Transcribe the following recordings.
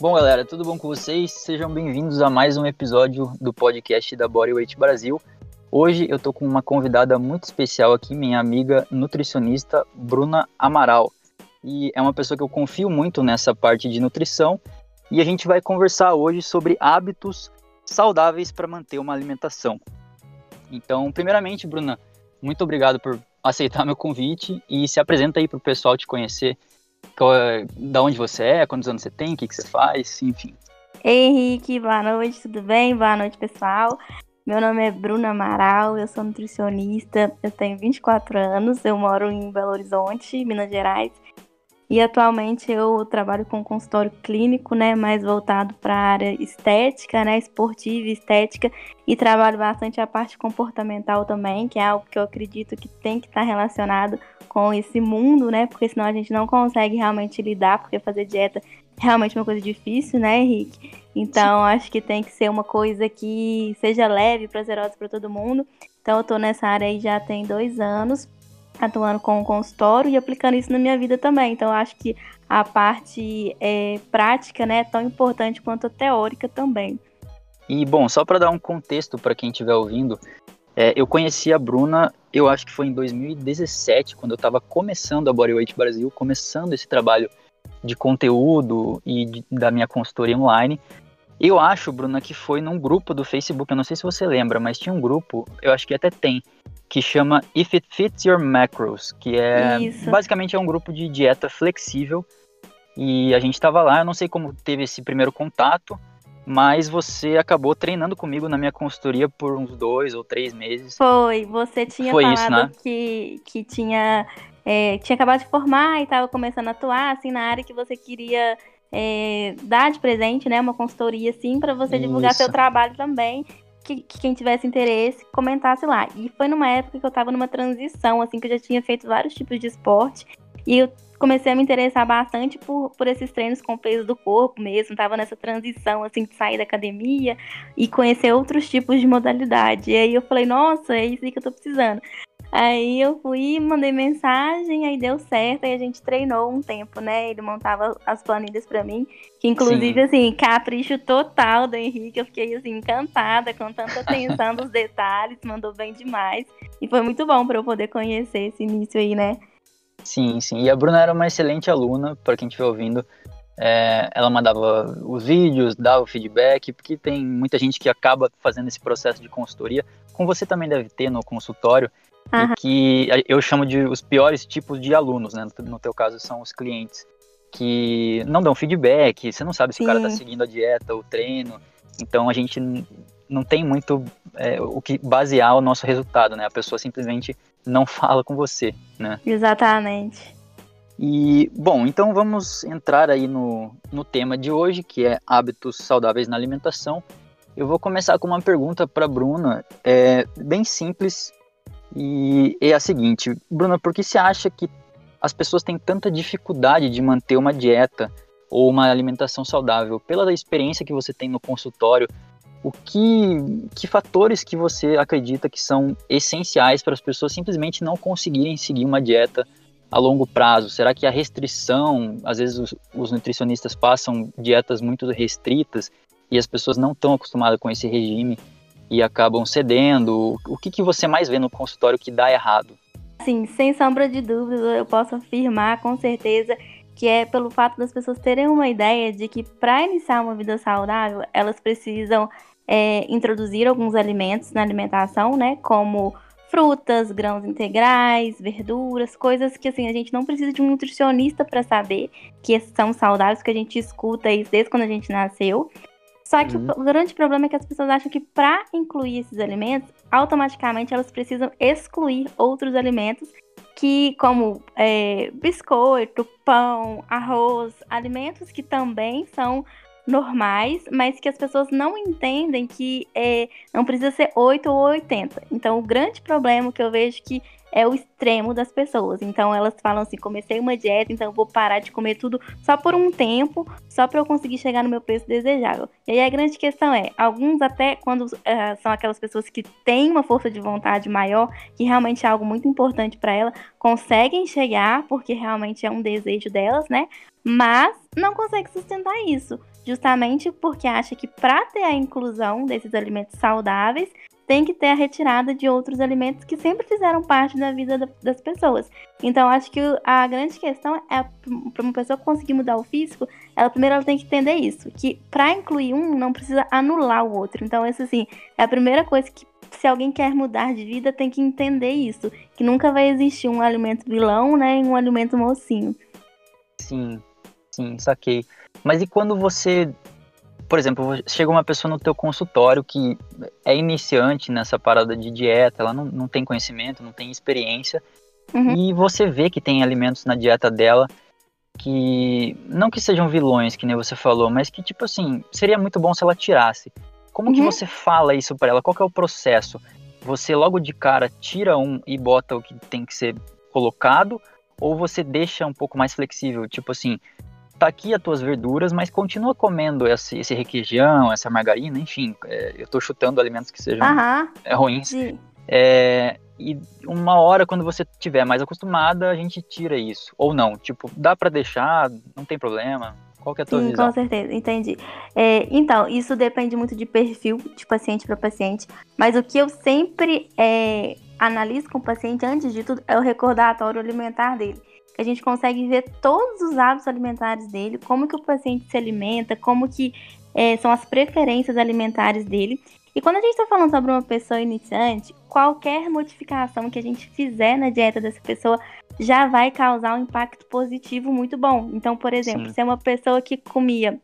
Bom, galera, tudo bom com vocês? Sejam bem-vindos a mais um episódio do podcast da Bodyweight Brasil. Hoje eu tô com uma convidada muito especial aqui, minha amiga nutricionista Bruna Amaral. E é uma pessoa que eu confio muito nessa parte de nutrição. E a gente vai conversar hoje sobre hábitos saudáveis para manter uma alimentação. Então, primeiramente, Bruna, muito obrigado por aceitar meu convite e se apresenta aí para o pessoal te conhecer é, da onde você é, quantos anos você tem, o que, que você faz, enfim. Henrique, boa noite, tudo bem? Boa noite, pessoal. Meu nome é Bruna Amaral, eu sou nutricionista, eu tenho 24 anos, eu moro em Belo Horizonte, Minas Gerais. E atualmente eu trabalho com consultório clínico, né, mais voltado para a área estética, né, esportiva e estética, e trabalho bastante a parte comportamental também, que é algo que eu acredito que tem que estar relacionado com esse mundo, né, porque senão a gente não consegue realmente lidar, porque fazer dieta é realmente uma coisa difícil, né, Henrique? Então acho que tem que ser uma coisa que seja leve, prazerosa para todo mundo. Então eu tô nessa área aí já tem dois anos atuando com o consultório e aplicando isso na minha vida também. Então, acho que a parte é, prática né, é tão importante quanto a teórica também. E, bom, só para dar um contexto para quem estiver ouvindo, é, eu conheci a Bruna, eu acho que foi em 2017, quando eu estava começando a Bodyweight Brasil, começando esse trabalho de conteúdo e de, da minha consultoria online. Eu acho, Bruna, que foi num grupo do Facebook, eu não sei se você lembra, mas tinha um grupo, eu acho que até tem, que chama If It Fits Your Macros, que é Isso. basicamente é um grupo de dieta flexível. E a gente estava lá, eu não sei como teve esse primeiro contato, mas você acabou treinando comigo na minha consultoria por uns dois ou três meses. Foi, você tinha Foi falado isso, né? que, que tinha, é, tinha acabado de formar e estava começando a atuar assim, na área que você queria é, dar de presente, né? Uma consultoria assim, para você divulgar isso. seu trabalho também que, que, quem tivesse interesse comentasse lá. E foi numa época que eu tava numa transição, assim, que eu já tinha feito vários tipos de esporte. E eu comecei a me interessar bastante por, por esses treinos com peso do corpo mesmo. Tava nessa transição, assim, de sair da academia e conhecer outros tipos de modalidade. E aí eu falei, nossa, é isso aí que eu tô precisando. Aí eu fui, mandei mensagem, aí deu certo, aí a gente treinou um tempo, né? Ele montava as planilhas para mim, que inclusive, Sim. assim, capricho total do Henrique, eu fiquei, assim, encantada com tanta atenção dos detalhes, mandou bem demais. E foi muito bom para eu poder conhecer esse início aí, né? Sim, sim. E a Bruna era uma excelente aluna, para quem estiver ouvindo. É, ela mandava os vídeos, dava o feedback, porque tem muita gente que acaba fazendo esse processo de consultoria, como você também deve ter no consultório, Uhum. Que eu chamo de os piores tipos de alunos, né? No teu caso são os clientes que não dão feedback, você não sabe se Sim. o cara está seguindo a dieta, o treino. Então a gente não tem muito é, o que basear o nosso resultado, né? A pessoa simplesmente não fala com você, né? Exatamente. E, bom, então vamos entrar aí no, no tema de hoje, que é hábitos saudáveis na alimentação. Eu vou começar com uma pergunta para Bruna, é, bem simples, e é a seguinte, Bruna, por que você acha que as pessoas têm tanta dificuldade de manter uma dieta ou uma alimentação saudável? Pela experiência que você tem no consultório, o que, que fatores que você acredita que são essenciais para as pessoas simplesmente não conseguirem seguir uma dieta a longo prazo? Será que a restrição, às vezes os, os nutricionistas passam dietas muito restritas e as pessoas não estão acostumadas com esse regime e acabam cedendo? O que, que você mais vê no consultório que dá errado? Sim, sem sombra de dúvida, eu posso afirmar com certeza que é pelo fato das pessoas terem uma ideia de que para iniciar uma vida saudável, elas precisam é, introduzir alguns alimentos na alimentação, né? Como frutas, grãos integrais, verduras, coisas que assim a gente não precisa de um nutricionista para saber que são saudáveis, que a gente escuta isso desde quando a gente nasceu. Só que uhum. o grande problema é que as pessoas acham que para incluir esses alimentos, automaticamente elas precisam excluir outros alimentos que, como é, biscoito, pão, arroz, alimentos que também são normais, mas que as pessoas não entendem que é, não precisa ser 8 ou 80. Então, o grande problema que eu vejo que é o extremo das pessoas. Então elas falam assim: comecei uma dieta, então eu vou parar de comer tudo só por um tempo, só para eu conseguir chegar no meu peso desejável. E aí a grande questão é: alguns, até quando uh, são aquelas pessoas que têm uma força de vontade maior, que realmente é algo muito importante para ela, conseguem chegar, porque realmente é um desejo delas, né? Mas não conseguem sustentar isso justamente porque acha que para ter a inclusão desses alimentos saudáveis, tem que ter a retirada de outros alimentos que sempre fizeram parte da vida das pessoas. Então, acho que a grande questão é para uma pessoa conseguir mudar o físico, ela primeiro ela tem que entender isso, que para incluir um não precisa anular o outro. Então, isso assim, é a primeira coisa que se alguém quer mudar de vida, tem que entender isso, que nunca vai existir um alimento vilão, né, e um alimento mocinho. Sim, sim, saquei. Mas e quando você por exemplo, chega uma pessoa no teu consultório que é iniciante nessa parada de dieta, ela não, não tem conhecimento, não tem experiência, uhum. e você vê que tem alimentos na dieta dela que, não que sejam vilões, que nem você falou, mas que, tipo assim, seria muito bom se ela tirasse. Como uhum. que você fala isso para ela? Qual é o processo? Você logo de cara tira um e bota o que tem que ser colocado, ou você deixa um pouco mais flexível, tipo assim, tá aqui as tuas verduras, mas continua comendo esse, esse requeijão, essa margarina, enfim, é, eu tô chutando alimentos que sejam é, ruins. É, e uma hora, quando você estiver mais acostumada, a gente tira isso. Ou não, tipo, dá para deixar, não tem problema. Qual que é a tua Sim, visão? com certeza, entendi. É, então, isso depende muito de perfil de paciente para paciente, mas o que eu sempre é, analiso com o paciente, antes de tudo, é o recordatório alimentar dele a gente consegue ver todos os hábitos alimentares dele, como que o paciente se alimenta, como que é, são as preferências alimentares dele. E quando a gente está falando sobre uma pessoa iniciante, qualquer modificação que a gente fizer na dieta dessa pessoa já vai causar um impacto positivo muito bom. Então, por exemplo, Sim. se é uma pessoa que comia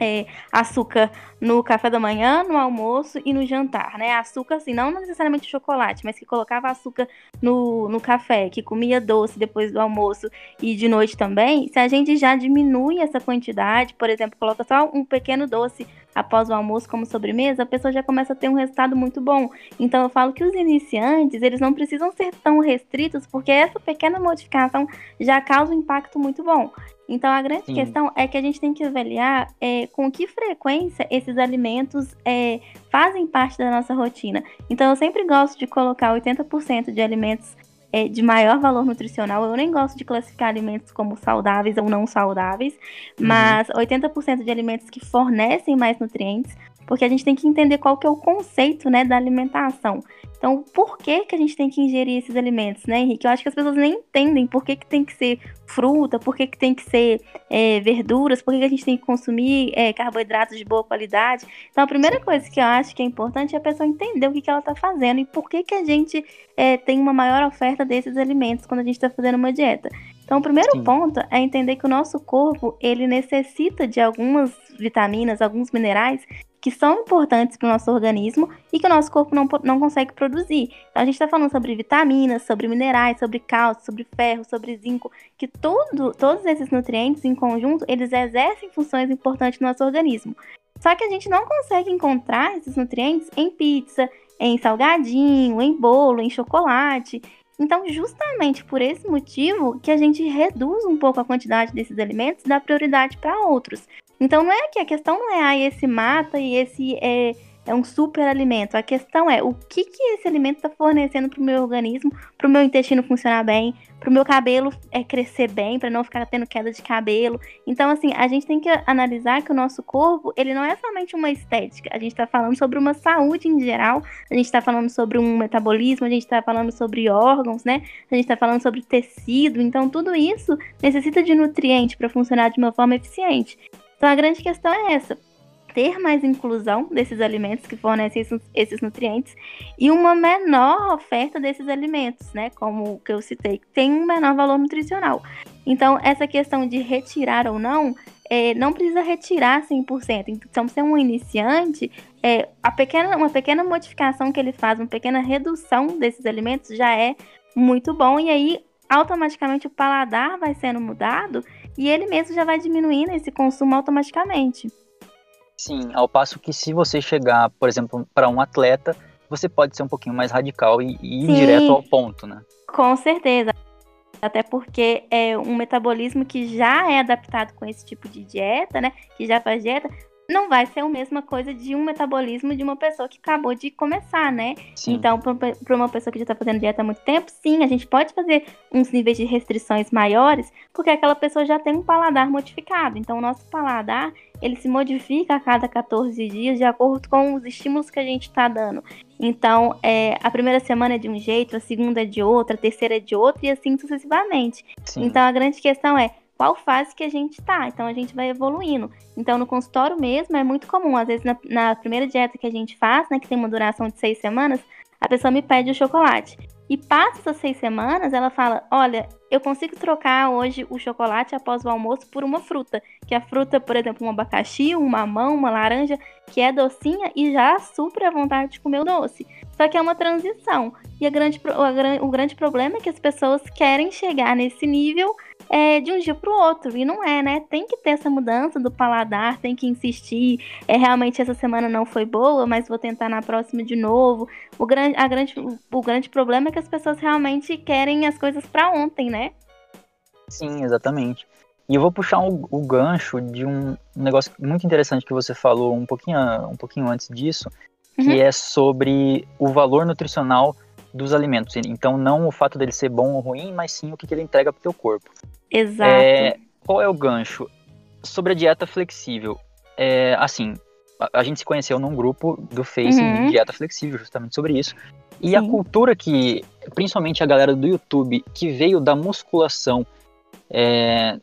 é, açúcar no café da manhã, no almoço e no jantar, né? Açúcar, assim, não necessariamente chocolate, mas que colocava açúcar no, no café, que comia doce depois do almoço e de noite também. Se a gente já diminui essa quantidade, por exemplo, coloca só um pequeno doce após o almoço como sobremesa, a pessoa já começa a ter um resultado muito bom. Então eu falo que os iniciantes, eles não precisam ser tão restritos, porque essa pequena modificação já causa um impacto muito bom. Então, a grande Sim. questão é que a gente tem que avaliar é, com que frequência esses alimentos é, fazem parte da nossa rotina. Então, eu sempre gosto de colocar 80% de alimentos é, de maior valor nutricional. Eu nem gosto de classificar alimentos como saudáveis ou não saudáveis, uhum. mas 80% de alimentos que fornecem mais nutrientes, porque a gente tem que entender qual que é o conceito né, da alimentação. Então, por que, que a gente tem que ingerir esses alimentos, né, Henrique? Eu acho que as pessoas nem entendem por que, que tem que ser fruta, por que, que tem que ser é, verduras, por que, que a gente tem que consumir é, carboidratos de boa qualidade. Então, a primeira coisa que eu acho que é importante é a pessoa entender o que, que ela está fazendo e por que, que a gente é, tem uma maior oferta desses alimentos quando a gente está fazendo uma dieta. Então, o primeiro Sim. ponto é entender que o nosso corpo ele necessita de algumas vitaminas, alguns minerais que são importantes para o nosso organismo e que o nosso corpo não, não consegue produzir. Então, a gente está falando sobre vitaminas, sobre minerais, sobre cálcio, sobre ferro, sobre zinco, que tudo, todos esses nutrientes em conjunto, eles exercem funções importantes no nosso organismo. Só que a gente não consegue encontrar esses nutrientes em pizza, em salgadinho, em bolo, em chocolate. Então, justamente por esse motivo que a gente reduz um pouco a quantidade desses alimentos e dá prioridade para outros. Então não é que a questão não é ah, esse mata e esse é, é um super alimento. A questão é o que, que esse alimento está fornecendo para o meu organismo, para o meu intestino funcionar bem, para o meu cabelo é, crescer bem, para não ficar tendo queda de cabelo. Então, assim, a gente tem que analisar que o nosso corpo, ele não é somente uma estética. A gente está falando sobre uma saúde em geral, a gente está falando sobre um metabolismo, a gente está falando sobre órgãos, né? A gente está falando sobre tecido. Então, tudo isso necessita de nutriente para funcionar de uma forma eficiente. Então a grande questão é essa: ter mais inclusão desses alimentos que fornecem esses nutrientes e uma menor oferta desses alimentos, né? Como o que eu citei, que tem um menor valor nutricional. Então, essa questão de retirar ou não, é, não precisa retirar 100%. Então, se é um iniciante, é, a pequena, uma pequena modificação que ele faz, uma pequena redução desses alimentos já é muito bom. E aí, automaticamente, o paladar vai sendo mudado e ele mesmo já vai diminuindo esse consumo automaticamente. Sim, ao passo que se você chegar, por exemplo, para um atleta, você pode ser um pouquinho mais radical e, e ir Sim, direto ao ponto, né? Com certeza. Até porque é um metabolismo que já é adaptado com esse tipo de dieta, né? Que já faz dieta, não vai ser a mesma coisa de um metabolismo de uma pessoa que acabou de começar, né? Sim. Então, para uma pessoa que já está fazendo dieta há muito tempo, sim, a gente pode fazer uns níveis de restrições maiores, porque aquela pessoa já tem um paladar modificado. Então, o nosso paladar, ele se modifica a cada 14 dias de acordo com os estímulos que a gente está dando. Então, é, a primeira semana é de um jeito, a segunda é de outra, a terceira é de outro e assim sucessivamente. Sim. Então, a grande questão é qual fase que a gente está. Então a gente vai evoluindo. Então no consultório mesmo é muito comum, às vezes na, na, primeira dieta que a gente faz, né, que tem uma duração de seis semanas, a pessoa me pede o chocolate. E passa essas seis semanas, ela fala: Olha, eu consigo trocar hoje o chocolate após o almoço por uma fruta. Que a fruta, por exemplo, um abacaxi, um mamão, uma laranja, que é docinha e já supre a vontade de comer o doce. Só que é uma transição. E a grande, o grande problema é que as pessoas querem chegar nesse nível é, de um dia para o outro. E não é, né? Tem que ter essa mudança do paladar, tem que insistir. É, realmente essa semana não foi boa, mas vou tentar na próxima de novo. O grande, a grande, o grande problema é que as pessoas realmente querem as coisas para ontem, né? Sim, exatamente. E eu vou puxar o, o, gancho de um negócio muito interessante que você falou um pouquinho, um pouquinho antes disso, que uhum. é sobre o valor nutricional dos alimentos. Então, não o fato dele ser bom ou ruim, mas sim o que, que ele entrega para o teu corpo. Exato. É, qual é o gancho? Sobre a dieta flexível. É, assim, a, a, gente se conheceu num grupo do Face uhum. de dieta flexível, justamente sobre isso. E sim. a cultura que, principalmente a galera do YouTube, que veio da musculação, é,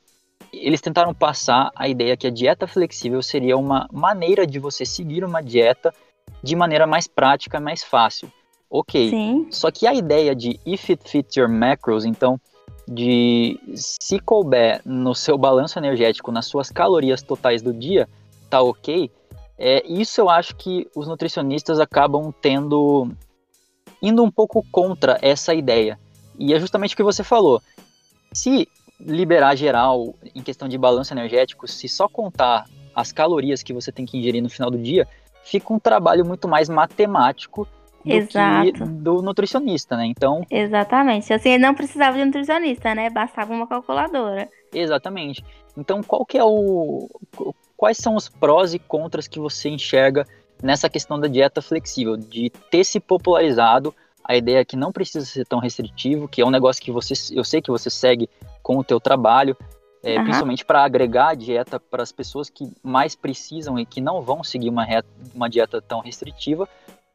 eles tentaram passar a ideia que a dieta flexível seria uma maneira de você seguir uma dieta de maneira mais prática, mais fácil. Ok. Sim. Só que a ideia de if it fits your macros, então, de se couber no seu balanço energético, nas suas calorias totais do dia, tá ok. É, isso eu acho que os nutricionistas acabam tendo. indo um pouco contra essa ideia. E é justamente o que você falou. Se liberar geral em questão de balanço energético, se só contar as calorias que você tem que ingerir no final do dia, fica um trabalho muito mais matemático do Exato. que do nutricionista, né? Então. Exatamente. Assim, não precisava de nutricionista, né? Bastava uma calculadora. Exatamente. Então, qual que é o. Quais são os prós e contras que você enxerga nessa questão da dieta flexível, de ter se popularizado a ideia que não precisa ser tão restritivo, que é um negócio que você, eu sei que você segue com o teu trabalho, é, uhum. principalmente para agregar a dieta para as pessoas que mais precisam e que não vão seguir uma, reta, uma dieta tão restritiva,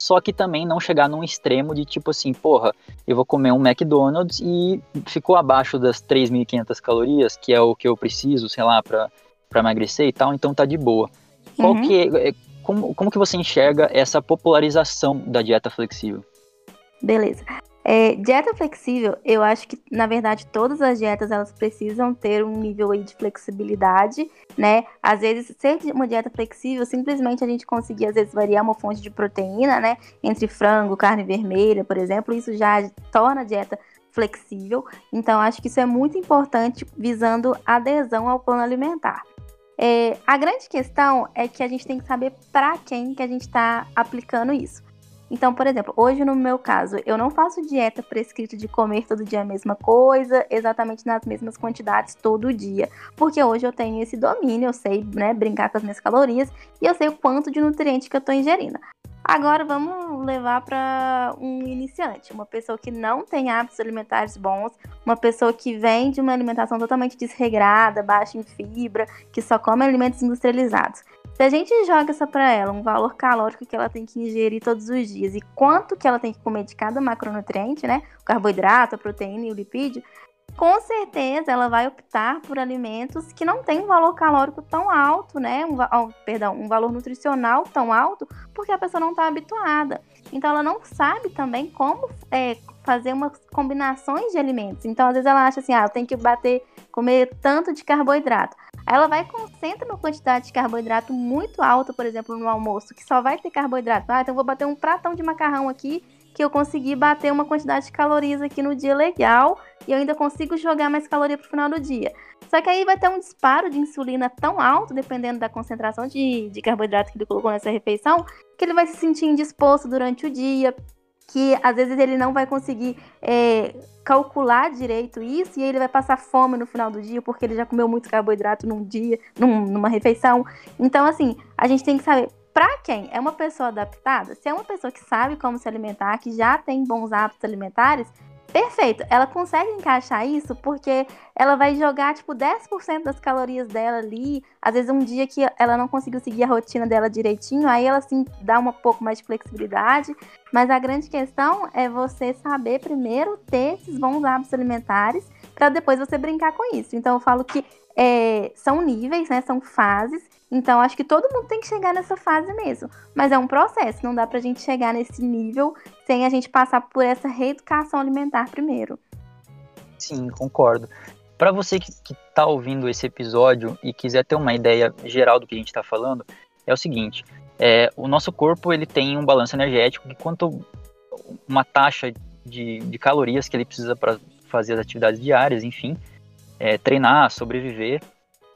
só que também não chegar num extremo de tipo assim, porra, eu vou comer um McDonald's e ficou abaixo das 3.500 calorias, que é o que eu preciso, sei lá, para emagrecer e tal, então tá de boa. Qual uhum. que é, é, como, como que você enxerga essa popularização da dieta flexível? Beleza. É, dieta flexível, eu acho que, na verdade, todas as dietas elas precisam ter um nível aí de flexibilidade, né? Às vezes, ser uma dieta flexível, simplesmente a gente conseguir, às vezes, variar uma fonte de proteína, né? Entre frango, carne vermelha, por exemplo, isso já torna a dieta flexível. Então, acho que isso é muito importante visando adesão ao plano alimentar. É, a grande questão é que a gente tem que saber para quem que a gente está aplicando isso. Então, por exemplo, hoje no meu caso, eu não faço dieta prescrita de comer todo dia a mesma coisa, exatamente nas mesmas quantidades todo dia, porque hoje eu tenho esse domínio, eu sei, né, brincar com as minhas calorias e eu sei o quanto de nutriente que eu estou ingerindo. Agora vamos levar para um iniciante, uma pessoa que não tem hábitos alimentares bons, uma pessoa que vem de uma alimentação totalmente desregrada, baixa em fibra, que só come alimentos industrializados. Se a gente joga essa para ela, um valor calórico que ela tem que ingerir todos os dias e quanto que ela tem que comer de cada macronutriente, né? O carboidrato, a proteína e o lipídio, com certeza ela vai optar por alimentos que não têm um valor calórico tão alto, né? Um, oh, perdão, um valor nutricional tão alto, porque a pessoa não está habituada. Então ela não sabe também como é, fazer umas combinações de alimentos. Então, às vezes ela acha assim, ah, eu tenho que bater, comer tanto de carboidrato. Aí ela vai concentra uma quantidade de carboidrato muito alta, por exemplo, no almoço, que só vai ter carboidrato. Ah, então vou bater um pratão de macarrão aqui, que eu consegui bater uma quantidade de calorias aqui no dia legal, e eu ainda consigo jogar mais caloria pro final do dia. Só que aí vai ter um disparo de insulina tão alto, dependendo da concentração de, de carboidrato que ele colocou nessa refeição, que ele vai se sentir indisposto durante o dia, que às vezes ele não vai conseguir é, calcular direito isso e ele vai passar fome no final do dia porque ele já comeu muito carboidrato num dia, num, numa refeição. Então, assim, a gente tem que saber para quem é uma pessoa adaptada, se é uma pessoa que sabe como se alimentar, que já tem bons hábitos alimentares, Perfeito. Ela consegue encaixar isso porque ela vai jogar, tipo, 10% das calorias dela ali. Às vezes, um dia que ela não conseguiu seguir a rotina dela direitinho, aí ela, assim, dá um pouco mais de flexibilidade. Mas a grande questão é você saber primeiro ter esses bons hábitos alimentares para depois você brincar com isso. Então, eu falo que é, são níveis, né? São fases. Então, acho que todo mundo tem que chegar nessa fase mesmo. Mas é um processo, não dá pra gente chegar nesse nível sem a gente passar por essa reeducação alimentar primeiro. Sim, concordo. Para você que está ouvindo esse episódio e quiser ter uma ideia geral do que a gente está falando, é o seguinte: é, o nosso corpo ele tem um balanço energético que quanto uma taxa de, de calorias que ele precisa para fazer as atividades diárias, enfim, é, treinar, sobreviver,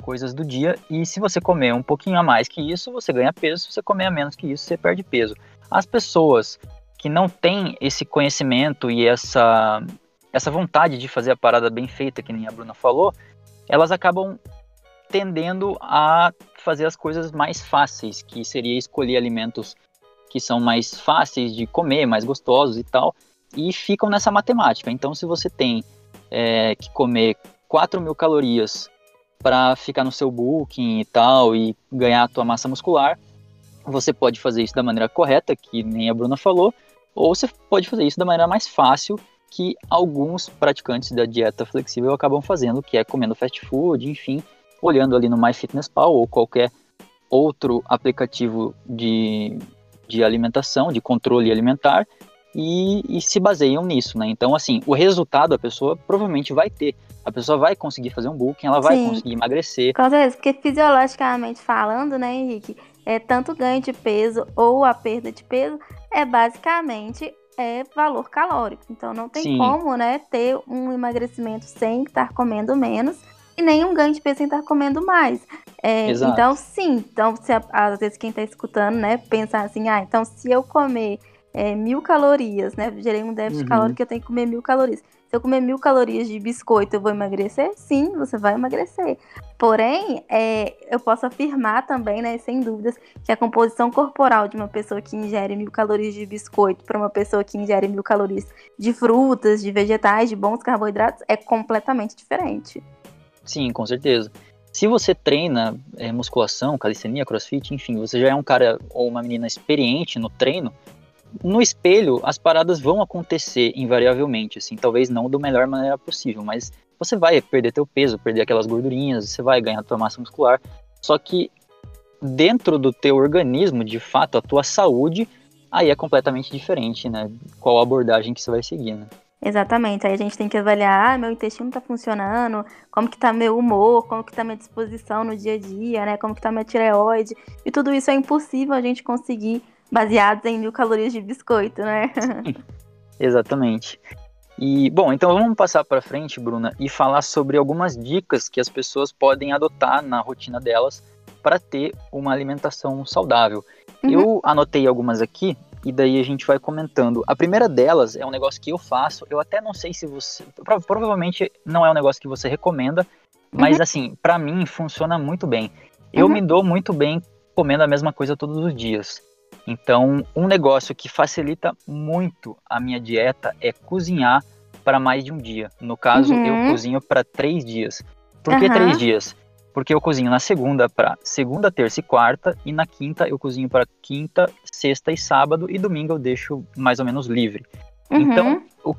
coisas do dia. E se você comer um pouquinho a mais que isso, você ganha peso. Se você comer a menos que isso, você perde peso. As pessoas que não têm esse conhecimento e essa, essa vontade de fazer a parada bem feita, que nem a Bruna falou, elas acabam tendendo a fazer as coisas mais fáceis, que seria escolher alimentos que são mais fáceis de comer, mais gostosos e tal, e ficam nessa matemática. Então, se você tem é, que comer 4 mil calorias para ficar no seu booking e tal e ganhar a tua massa muscular. Você pode fazer isso da maneira correta, que nem a Bruna falou, ou você pode fazer isso da maneira mais fácil, que alguns praticantes da dieta flexível acabam fazendo, que é comendo fast food, enfim, olhando ali no MyFitnessPal ou qualquer outro aplicativo de, de alimentação, de controle alimentar, e, e, se baseiam nisso, né? Então, assim, o resultado a pessoa provavelmente vai ter. A pessoa vai conseguir fazer um booking, ela vai Sim. conseguir emagrecer. Com certeza, porque fisiologicamente falando, né, Henrique, é tanto ganho de peso ou a perda de peso é basicamente é valor calórico. Então não tem Sim. como, né, ter um emagrecimento sem estar comendo menos e nem um ganho de peso sem estar comendo mais. É, então, sim. Então, se às vezes quem está escutando, né, pensar assim, ah, então se eu comer é, mil calorias, né? Gerei um déficit uhum. calórico que eu tenho que comer mil calorias. Se eu comer mil calorias de biscoito, eu vou emagrecer? Sim, você vai emagrecer. Porém, é, eu posso afirmar também, né, sem dúvidas, que a composição corporal de uma pessoa que ingere mil calorias de biscoito para uma pessoa que ingere mil calorias de frutas, de vegetais, de bons carboidratos é completamente diferente. Sim, com certeza. Se você treina é, musculação, calistenia, crossfit, enfim, você já é um cara ou uma menina experiente no treino, no espelho as paradas vão acontecer invariavelmente, assim, talvez não da melhor maneira possível, mas você vai perder teu peso, perder aquelas gordurinhas, você vai ganhar tua massa muscular, só que dentro do teu organismo, de fato, a tua saúde, aí é completamente diferente, né? Qual abordagem que você vai seguir, né? Exatamente, aí a gente tem que avaliar, ah, meu intestino tá funcionando, como que tá meu humor, como que tá minha disposição no dia a dia, né, como que tá minha tireoide, e tudo isso é impossível a gente conseguir baseados em mil calorias de biscoito, né? Exatamente. E, bom, então vamos passar para frente, Bruna, e falar sobre algumas dicas que as pessoas podem adotar na rotina delas para ter uma alimentação saudável. Uhum. Eu anotei algumas aqui e daí a gente vai comentando. A primeira delas é um negócio que eu faço, eu até não sei se você. Provavelmente não é um negócio que você recomenda, mas uhum. assim, para mim funciona muito bem. Eu uhum. me dou muito bem comendo a mesma coisa todos os dias. Então, um negócio que facilita muito a minha dieta é cozinhar para mais de um dia. No caso, uhum. eu cozinho para três dias. Por uhum. que três dias? Porque eu cozinho na segunda para segunda, terça e quarta, e na quinta eu cozinho para quinta, sexta e sábado, e domingo eu deixo mais ou menos livre. Uhum. Então, o,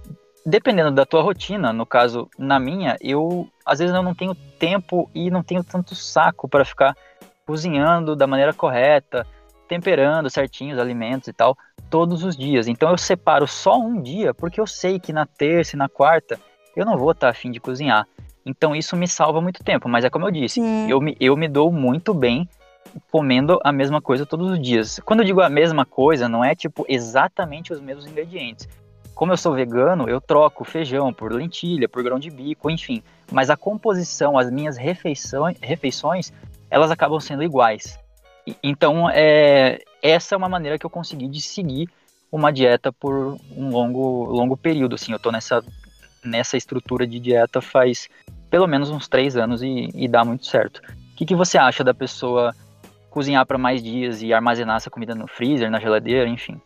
dependendo da tua rotina, no caso, na minha, eu às vezes eu não tenho tempo e não tenho tanto saco para ficar cozinhando da maneira correta temperando certinho os alimentos e tal, todos os dias. Então eu separo só um dia, porque eu sei que na terça e na quarta eu não vou estar afim de cozinhar. Então isso me salva muito tempo, mas é como eu disse, eu me, eu me dou muito bem comendo a mesma coisa todos os dias. Quando eu digo a mesma coisa, não é tipo exatamente os mesmos ingredientes. Como eu sou vegano, eu troco feijão por lentilha, por grão de bico, enfim. Mas a composição, as minhas refeições, refeições elas acabam sendo iguais. Então, é, essa é uma maneira que eu consegui de seguir uma dieta por um longo, longo período. Assim, eu tô nessa, nessa estrutura de dieta faz pelo menos uns três anos e, e dá muito certo. O que, que você acha da pessoa cozinhar para mais dias e armazenar essa comida no freezer, na geladeira, enfim?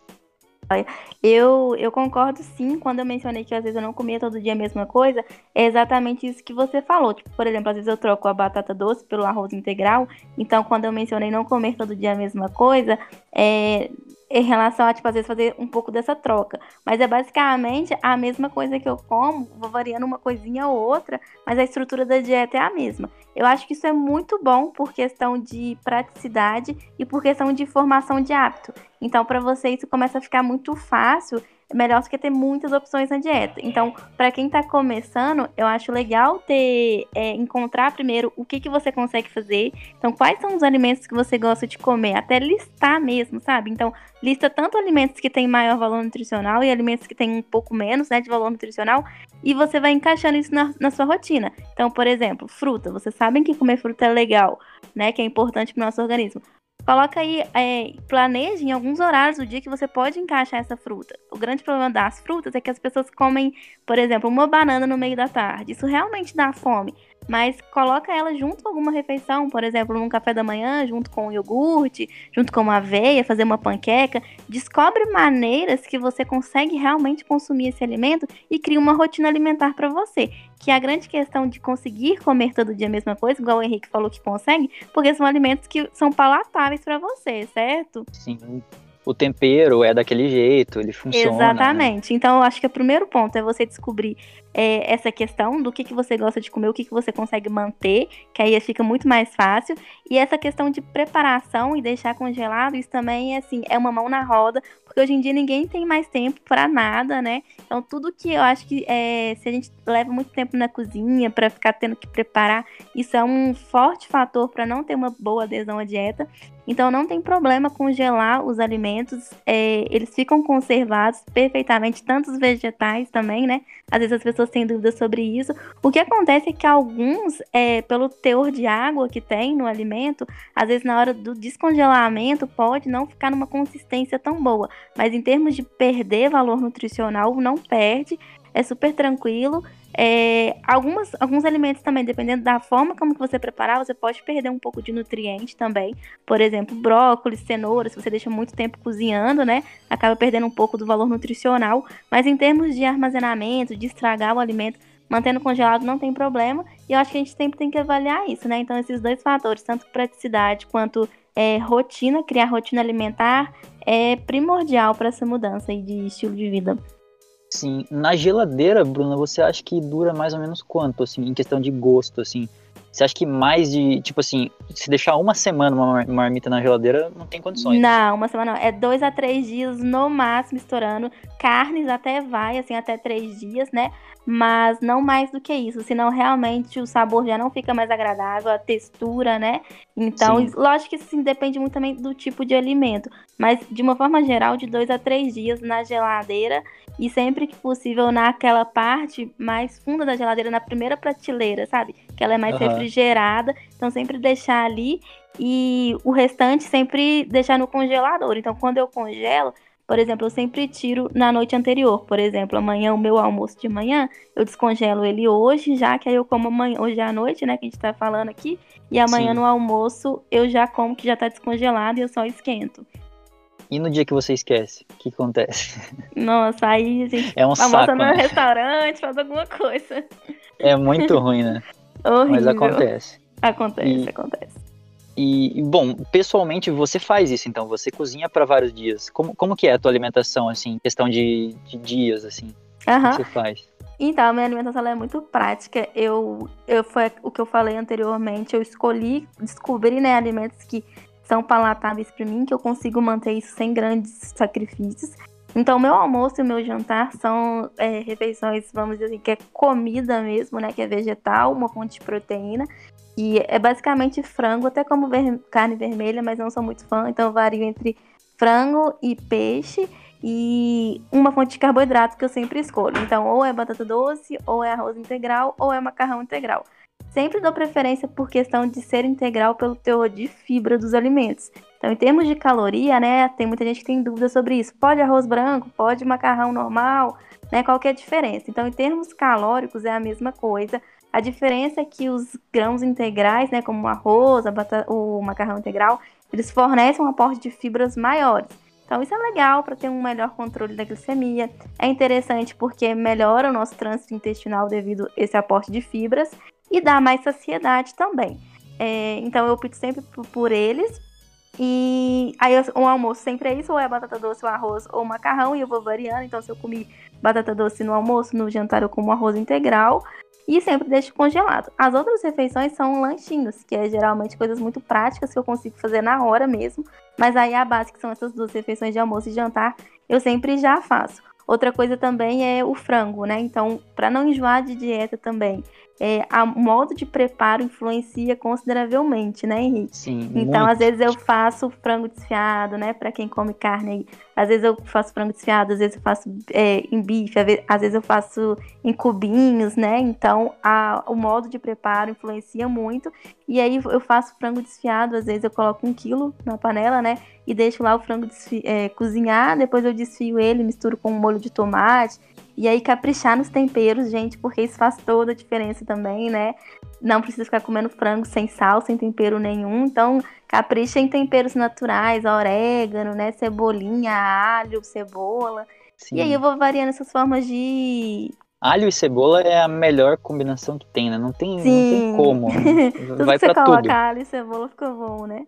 Eu, eu concordo sim, quando eu mencionei que às vezes eu não comia todo dia a mesma coisa, é exatamente isso que você falou. Tipo, por exemplo, às vezes eu troco a batata doce pelo arroz integral, então quando eu mencionei não comer todo dia a mesma coisa, é, em relação a, tipo, às vezes fazer um pouco dessa troca. Mas é basicamente a mesma coisa que eu como, vou variando uma coisinha ou outra, mas a estrutura da dieta é a mesma. Eu acho que isso é muito bom por questão de praticidade e por questão de formação de hábito. Então, para você, isso começa a ficar muito fácil melhor do que ter muitas opções na dieta. Então, para quem está começando, eu acho legal ter é, encontrar primeiro o que, que você consegue fazer. Então, quais são os alimentos que você gosta de comer, até listar mesmo, sabe? Então, lista tanto alimentos que têm maior valor nutricional e alimentos que têm um pouco menos, né, de valor nutricional, e você vai encaixando isso na, na sua rotina. Então, por exemplo, fruta. Vocês sabem que comer fruta é legal, né, que é importante para o nosso organismo. Coloca aí, é, planeje em alguns horários do dia que você pode encaixar essa fruta. O grande problema das frutas é que as pessoas comem, por exemplo, uma banana no meio da tarde. Isso realmente dá fome mas coloca ela junto com alguma refeição, por exemplo, num café da manhã, junto com o iogurte, junto com uma aveia, fazer uma panqueca. Descobre maneiras que você consegue realmente consumir esse alimento e cria uma rotina alimentar para você. Que é a grande questão de conseguir comer todo dia a mesma coisa, igual o Henrique falou que consegue, porque são alimentos que são palatáveis para você, certo? Sim o tempero é daquele jeito, ele funciona. Né? Exatamente. Né? Então, eu acho que o primeiro ponto é você descobrir é, essa questão do que, que você gosta de comer, o que, que você consegue manter, que aí fica muito mais fácil. E essa questão de preparação e deixar congelado, isso também assim, é uma mão na roda, porque hoje em dia ninguém tem mais tempo para nada, né? Então, tudo que eu acho que é, se a gente leva muito tempo na cozinha para ficar tendo que preparar, isso é um forte fator para não ter uma boa adesão à dieta. Então não tem problema congelar os alimentos, é, eles ficam conservados perfeitamente, tanto os vegetais também, né? Às vezes as pessoas têm dúvidas sobre isso. O que acontece é que alguns, é, pelo teor de água que tem no alimento, às vezes na hora do descongelamento pode não ficar numa consistência tão boa. Mas em termos de perder valor nutricional, não perde, é super tranquilo. É, algumas, alguns alimentos também, dependendo da forma como que você preparar, você pode perder um pouco de nutriente também. Por exemplo, brócolis, cenoura, se você deixa muito tempo cozinhando, né? Acaba perdendo um pouco do valor nutricional. Mas em termos de armazenamento, de estragar o alimento, mantendo congelado não tem problema. E eu acho que a gente sempre tem que avaliar isso, né? Então, esses dois fatores, tanto praticidade quanto é, rotina, criar rotina alimentar, é primordial para essa mudança de estilo de vida. Sim, na geladeira, Bruna, você acha que dura mais ou menos quanto, assim, em questão de gosto, assim? Você acha que mais de, tipo assim, se deixar uma semana uma marmita na geladeira, não tem condições? Não, uma semana não. É dois a três dias no máximo estourando. Carnes até vai, assim, até três dias, né? Mas não mais do que isso, senão realmente o sabor já não fica mais agradável, a textura, né? Então, sim. lógico que isso depende muito também do tipo de alimento, mas de uma forma geral, de dois a três dias na geladeira e sempre que possível naquela parte mais funda da geladeira, na primeira prateleira, sabe? Que ela é mais uhum. refrigerada, então sempre deixar ali e o restante sempre deixar no congelador. Então, quando eu congelo, por exemplo, eu sempre tiro na noite anterior. Por exemplo, amanhã, o meu almoço de manhã, eu descongelo ele hoje, já que aí eu como amanhã, hoje à noite, né, que a gente tá falando aqui. E amanhã Sim. no almoço eu já como que já tá descongelado e eu só esquento. E no dia que você esquece, o que acontece? Nossa, aí a gente é um almoça saco, no né? restaurante, faz alguma coisa. É muito ruim, né? Horrível. Mas acontece. Acontece, e... acontece. E, bom, pessoalmente você faz isso, então, você cozinha para vários dias. Como, como que é a tua alimentação, assim, questão de, de dias, assim? Uhum. O que você faz? Então, a minha alimentação é muito prática. Eu, eu foi o que eu falei anteriormente, eu escolhi, descobri, né, alimentos que são palatáveis para mim, que eu consigo manter isso sem grandes sacrifícios. Então, meu almoço e meu jantar são é, refeições, vamos dizer assim, que é comida mesmo, né? Que é vegetal, uma fonte de proteína. E é basicamente frango, até como ver carne vermelha, mas não sou muito fã, então vario entre frango e peixe e uma fonte de carboidrato que eu sempre escolho. Então, ou é batata doce, ou é arroz integral, ou é macarrão integral. Sempre dou preferência por questão de ser integral pelo teor de fibra dos alimentos. Então, em termos de caloria, né, tem muita gente que tem dúvida sobre isso. Pode arroz branco? Pode macarrão normal? Né, qual que é a diferença? Então, em termos calóricos, é a mesma coisa. A diferença é que os grãos integrais, né, como o arroz, o macarrão integral, eles fornecem um aporte de fibras maiores. Então, isso é legal para ter um melhor controle da glicemia. É interessante porque melhora o nosso trânsito intestinal devido a esse aporte de fibras e dá mais saciedade também. É, então, eu opto sempre por, por eles. E aí, o almoço sempre é isso: ou é batata doce, ou arroz, ou macarrão. E eu vou variando. Então, se eu comi batata doce no almoço, no jantar eu como arroz integral e sempre deixo congelado. As outras refeições são lanchinhos, que é geralmente coisas muito práticas que eu consigo fazer na hora mesmo, mas aí a base, que são essas duas refeições de almoço e jantar, eu sempre já faço. Outra coisa também é o frango, né? Então, para não enjoar de dieta também, é, o modo de preparo influencia consideravelmente, né, Henrique? Sim. Então, muito. às vezes eu faço frango desfiado, né? Para quem come carne aí. Às vezes eu faço frango desfiado, às vezes eu faço é, em bife, às vezes eu faço em cubinhos, né? Então, a, o modo de preparo influencia muito. E aí eu faço frango desfiado, às vezes eu coloco um quilo na panela, né? E deixo lá o frango é, cozinhar, depois eu desfio ele, misturo com um molho de tomate e aí caprichar nos temperos, gente, porque isso faz toda a diferença também, né? Não precisa ficar comendo frango sem sal, sem tempero nenhum. Então, capricha em temperos naturais, orégano, né? Cebolinha, alho, cebola. Sim. E aí eu vou variando essas formas de alho e cebola é a melhor combinação que tem, né? Não tem, não tem como. tudo Vai que você coloca tudo. alho e cebola fica bom, né?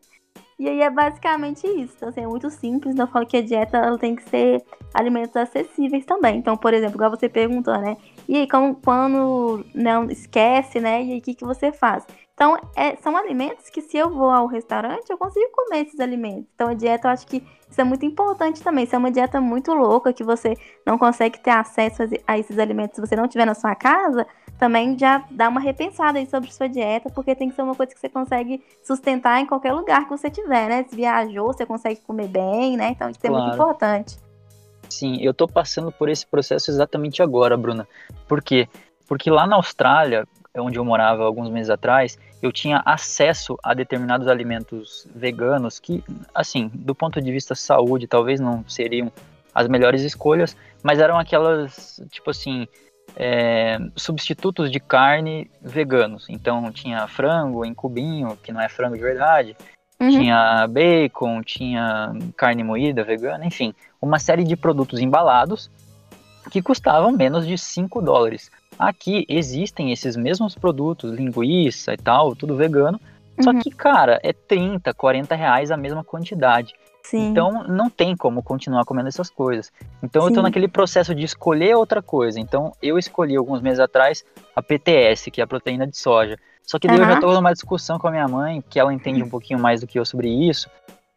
E aí é basicamente isso. Então, assim, é muito simples. Eu falo que a dieta ela tem que ser alimentos acessíveis também. Então, por exemplo, igual você perguntou, né? E aí, como, quando não esquece, né? E aí, o que, que você faz? Então, é, são alimentos que se eu vou ao restaurante, eu consigo comer esses alimentos. Então, a dieta, eu acho que isso é muito importante também. Se é uma dieta muito louca, que você não consegue ter acesso a esses alimentos se você não tiver na sua casa, também já dá uma repensada aí sobre sua dieta, porque tem que ser uma coisa que você consegue sustentar em qualquer lugar que você tiver, né? Se viajou, você consegue comer bem, né? Então isso claro. é muito importante. Sim, eu tô passando por esse processo exatamente agora, Bruna. Por quê? Porque lá na Austrália, onde eu morava alguns meses atrás, eu tinha acesso a determinados alimentos veganos que, assim, do ponto de vista saúde, talvez não seriam as melhores escolhas, mas eram aquelas, tipo assim, é, substitutos de carne veganos. Então tinha frango em cubinho, que não é frango de verdade, uhum. tinha bacon, tinha carne moída vegana, enfim, uma série de produtos embalados que custavam menos de 5 dólares. Aqui existem esses mesmos produtos, linguiça e tal, tudo vegano, uhum. só que, cara, é 30, 40 reais a mesma quantidade. Sim. Então não tem como continuar comendo essas coisas. Então Sim. eu tô naquele processo de escolher outra coisa. Então eu escolhi alguns meses atrás a PTS, que é a proteína de soja. Só que daí uhum. eu já tô numa discussão com a minha mãe, que ela entende um pouquinho mais do que eu sobre isso,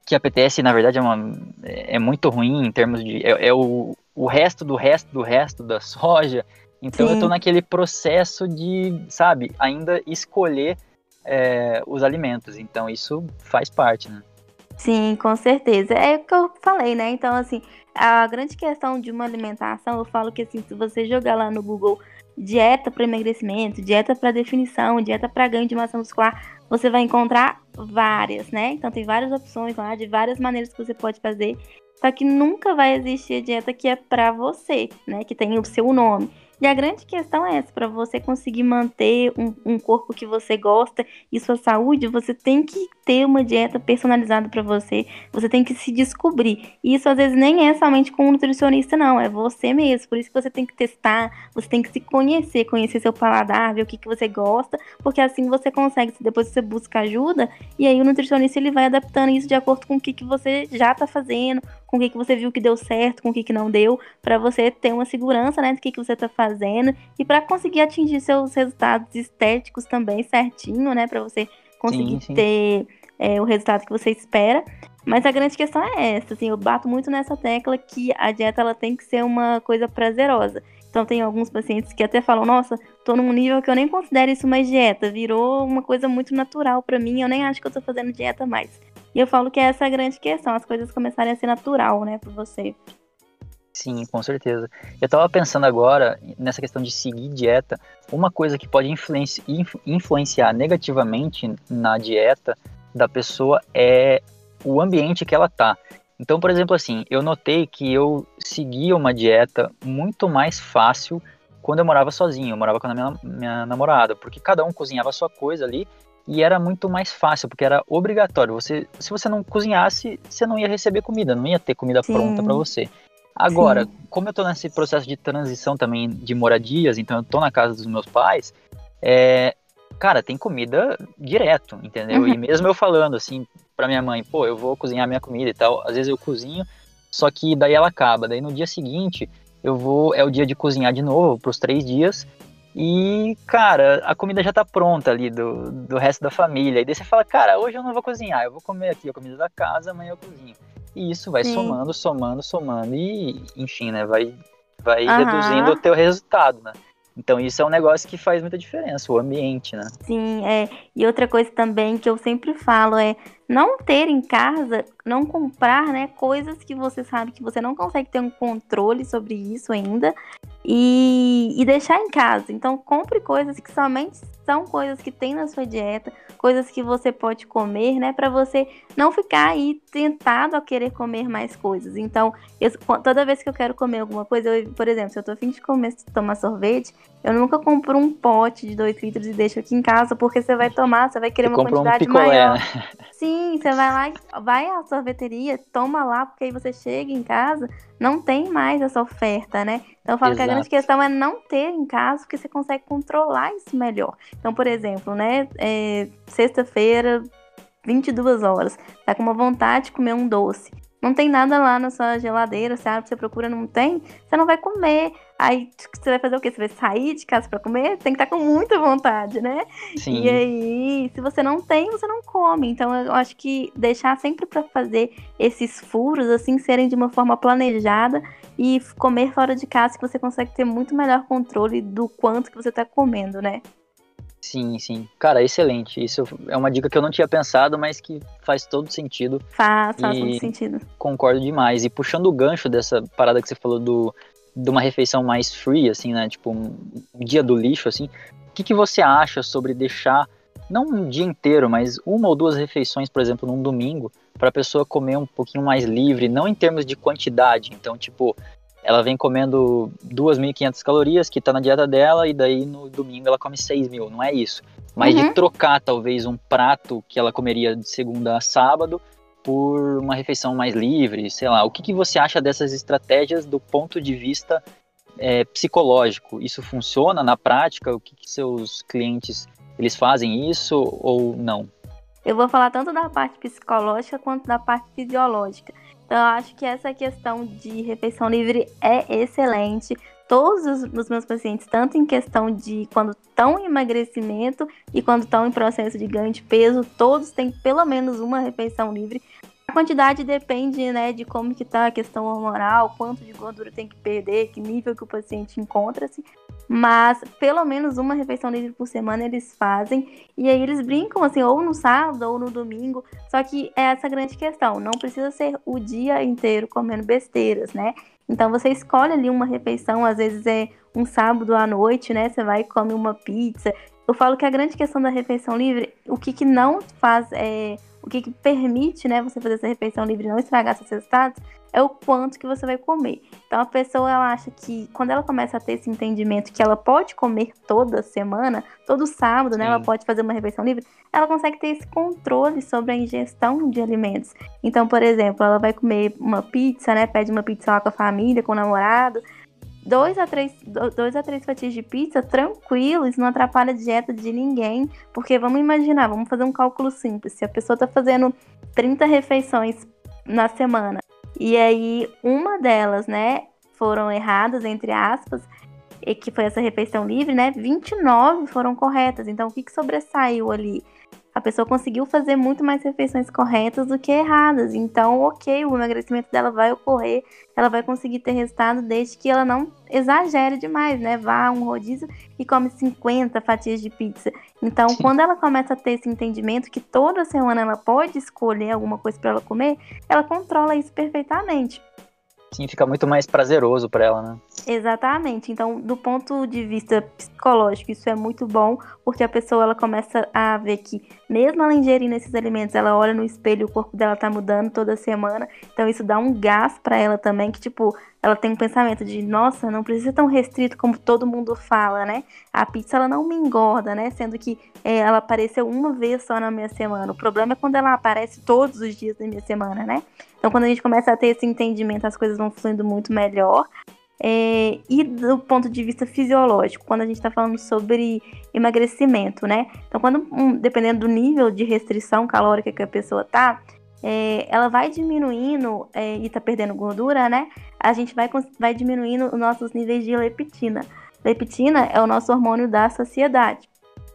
que a PTS na verdade é, uma, é, muito ruim em termos de é, é, o, o resto do resto do resto da soja. Então Sim. eu tô naquele processo de, sabe, ainda escolher é, os alimentos. Então isso faz parte, né? Sim, com certeza. É o que eu falei, né? Então, assim, a grande questão de uma alimentação, eu falo que assim, se você jogar lá no Google dieta para emagrecimento, dieta para definição, dieta para ganho de massa muscular, você vai encontrar várias, né? Então tem várias opções lá de várias maneiras que você pode fazer. Só que nunca vai existir a dieta que é para você, né? Que tem o seu nome. E a grande questão é essa: para você conseguir manter um, um, corpo que você gosta e sua saúde, você tem que ter uma dieta personalizada para você. Você tem que se descobrir. E isso às vezes nem é somente com um nutricionista, não. É você mesmo. Por isso que você tem que testar, você tem que se conhecer, conhecer seu paladar, ver o que, que você gosta, porque assim você consegue. Depois você busca ajuda e aí o nutricionista ele vai adaptando isso de acordo com o que, que você já está fazendo, com o que, que você viu que deu certo, com o que, que não deu, para você ter uma segurança né, do que, que você está fazendo e para conseguir atingir seus resultados estéticos também certinho, né? Para você conseguir sim, sim. ter é, o resultado que você espera. Mas a grande questão é essa, assim, eu bato muito nessa tecla que a dieta ela tem que ser uma coisa prazerosa. Então tem alguns pacientes que até falam, nossa, tô num nível que eu nem considero isso mais dieta, virou uma coisa muito natural para mim, eu nem acho que eu tô fazendo dieta mais. E eu falo que essa é a grande questão, as coisas começarem a ser natural, né, para você. Sim, com certeza. Eu tava pensando agora nessa questão de seguir dieta. Uma coisa que pode influenci influenciar negativamente na dieta da pessoa é o ambiente que ela tá. Então, por exemplo, assim, eu notei que eu seguia uma dieta muito mais fácil quando eu morava sozinho, eu morava com a minha, minha namorada, porque cada um cozinhava a sua coisa ali e era muito mais fácil, porque era obrigatório. Você, se você não cozinhasse, você não ia receber comida, não ia ter comida Sim. pronta para você. Agora, Sim. como eu tô nesse processo de transição também de moradias, então eu tô na casa dos meus pais, é, cara, tem comida direto, entendeu? Uhum. E mesmo eu falando assim pra minha mãe, pô, eu vou cozinhar minha comida e tal, às vezes eu cozinho, só que daí ela acaba. Daí no dia seguinte, eu vou, é o dia de cozinhar de novo, pros três dias, e, cara, a comida já tá pronta ali do, do resto da família. E daí você fala, cara, hoje eu não vou cozinhar, eu vou comer aqui a comida da casa, amanhã eu cozinho. E isso vai Sim. somando, somando, somando e, enfim, né, vai, vai uhum. reduzindo o teu resultado, né? Então isso é um negócio que faz muita diferença, o ambiente, né? Sim, é. E outra coisa também que eu sempre falo é não ter em casa, não comprar, né, coisas que você sabe que você não consegue ter um controle sobre isso ainda e, e deixar em casa. Então compre coisas que somente são coisas que tem na sua dieta, coisas que você pode comer, né, para você não ficar aí tentado a querer comer mais coisas. Então, eu, toda vez que eu quero comer alguma coisa, eu, por exemplo, se eu tô afim de comer, tomar sorvete, eu nunca compro um pote de 2 litros e deixo aqui em casa, porque você vai tomar, você vai querer você uma quantidade um picolé, maior. Né? Sim, você vai lá, vai à sorveteria, toma lá, porque aí você chega em casa, não tem mais essa oferta, né? Então eu falo Exato. que a grande questão é não ter em casa, porque você consegue controlar isso melhor. Então, por exemplo, né, é, sexta-feira, 22 horas, tá com uma vontade de comer um doce não tem nada lá na sua geladeira, você abre, você procura, não tem, você não vai comer. Aí você vai fazer o quê? Você vai sair de casa para comer? Tem que estar tá com muita vontade, né? Sim. E aí, se você não tem, você não come. Então eu acho que deixar sempre para fazer esses furos, assim, serem de uma forma planejada e comer fora de casa, que você consegue ter muito melhor controle do quanto que você está comendo, né? Sim, sim. Cara, excelente. Isso é uma dica que eu não tinha pensado, mas que faz todo sentido. Faz, faz todo sentido. Concordo demais. E puxando o gancho dessa parada que você falou do, de uma refeição mais free, assim, né? Tipo, um dia do lixo, assim. O que, que você acha sobre deixar, não um dia inteiro, mas uma ou duas refeições, por exemplo, num domingo, para a pessoa comer um pouquinho mais livre, não em termos de quantidade. Então, tipo, ela vem comendo 2.500 calorias, que tá na dieta dela, e daí no domingo ela come 6.000, não é isso. Mas uhum. de trocar talvez um prato que ela comeria de segunda a sábado por uma refeição mais livre, sei lá. O que, que você acha dessas estratégias do ponto de vista é, psicológico? Isso funciona na prática? O que, que seus clientes eles fazem isso ou não? Eu vou falar tanto da parte psicológica quanto da parte fisiológica. Então, eu acho que essa questão de refeição livre é excelente. Todos os, os meus pacientes, tanto em questão de quando estão em emagrecimento e quando estão em processo de ganho de peso, todos têm pelo menos uma refeição livre. A quantidade depende, né, de como que tá a questão hormonal, quanto de gordura tem que perder, que nível que o paciente encontra-se. Mas pelo menos uma refeição livre por semana eles fazem. E aí eles brincam assim, ou no sábado ou no domingo. Só que é essa grande questão. Não precisa ser o dia inteiro comendo besteiras, né? Então você escolhe ali uma refeição, às vezes é um sábado à noite, né? Você vai e come uma pizza. Eu falo que a grande questão da refeição livre, o que, que não faz, é, o que, que permite, né, você fazer essa refeição livre e não estragar seus resultados, é o quanto que você vai comer. Então a pessoa ela acha que quando ela começa a ter esse entendimento que ela pode comer toda semana, todo sábado, né, ela pode fazer uma refeição livre, ela consegue ter esse controle sobre a ingestão de alimentos. Então, por exemplo, ela vai comer uma pizza, né, pede uma pizza lá com a família, com o namorado, dois a três, dois a três fatias de pizza tranquilo, isso não atrapalha a dieta de ninguém, porque vamos imaginar, vamos fazer um cálculo simples, se a pessoa está fazendo 30 refeições na semana, e aí, uma delas, né, foram erradas, entre aspas, e que foi essa refeição livre, né? 29 foram corretas. Então, o que, que sobressaiu ali? A pessoa conseguiu fazer muito mais refeições corretas do que erradas. Então, ok, o emagrecimento dela vai ocorrer, ela vai conseguir ter resultado desde que ela não exagere demais, né? Vá a um rodízio e come 50 fatias de pizza. Então, Sim. quando ela começa a ter esse entendimento que toda semana ela pode escolher alguma coisa para ela comer, ela controla isso perfeitamente. Sim, fica muito mais prazeroso para ela, né? Exatamente. Então, do ponto de vista psicológico, isso é muito bom, porque a pessoa ela começa a ver que, mesmo ela ingerindo esses alimentos, ela olha no espelho, o corpo dela tá mudando toda semana. Então, isso dá um gás para ela também, que tipo, ela tem um pensamento de, nossa, não precisa ser tão restrito como todo mundo fala, né? A pizza ela não me engorda, né? Sendo que é, ela apareceu uma vez só na minha semana. O problema é quando ela aparece todos os dias da minha semana, né? Então, quando a gente começa a ter esse entendimento, as coisas vão fluindo muito melhor. É, e do ponto de vista fisiológico, quando a gente está falando sobre emagrecimento, né? Então, quando, um, dependendo do nível de restrição calórica que a pessoa tá, é, ela vai diminuindo é, e tá perdendo gordura, né? A gente vai, vai diminuindo os nossos níveis de leptina. Leptina é o nosso hormônio da saciedade.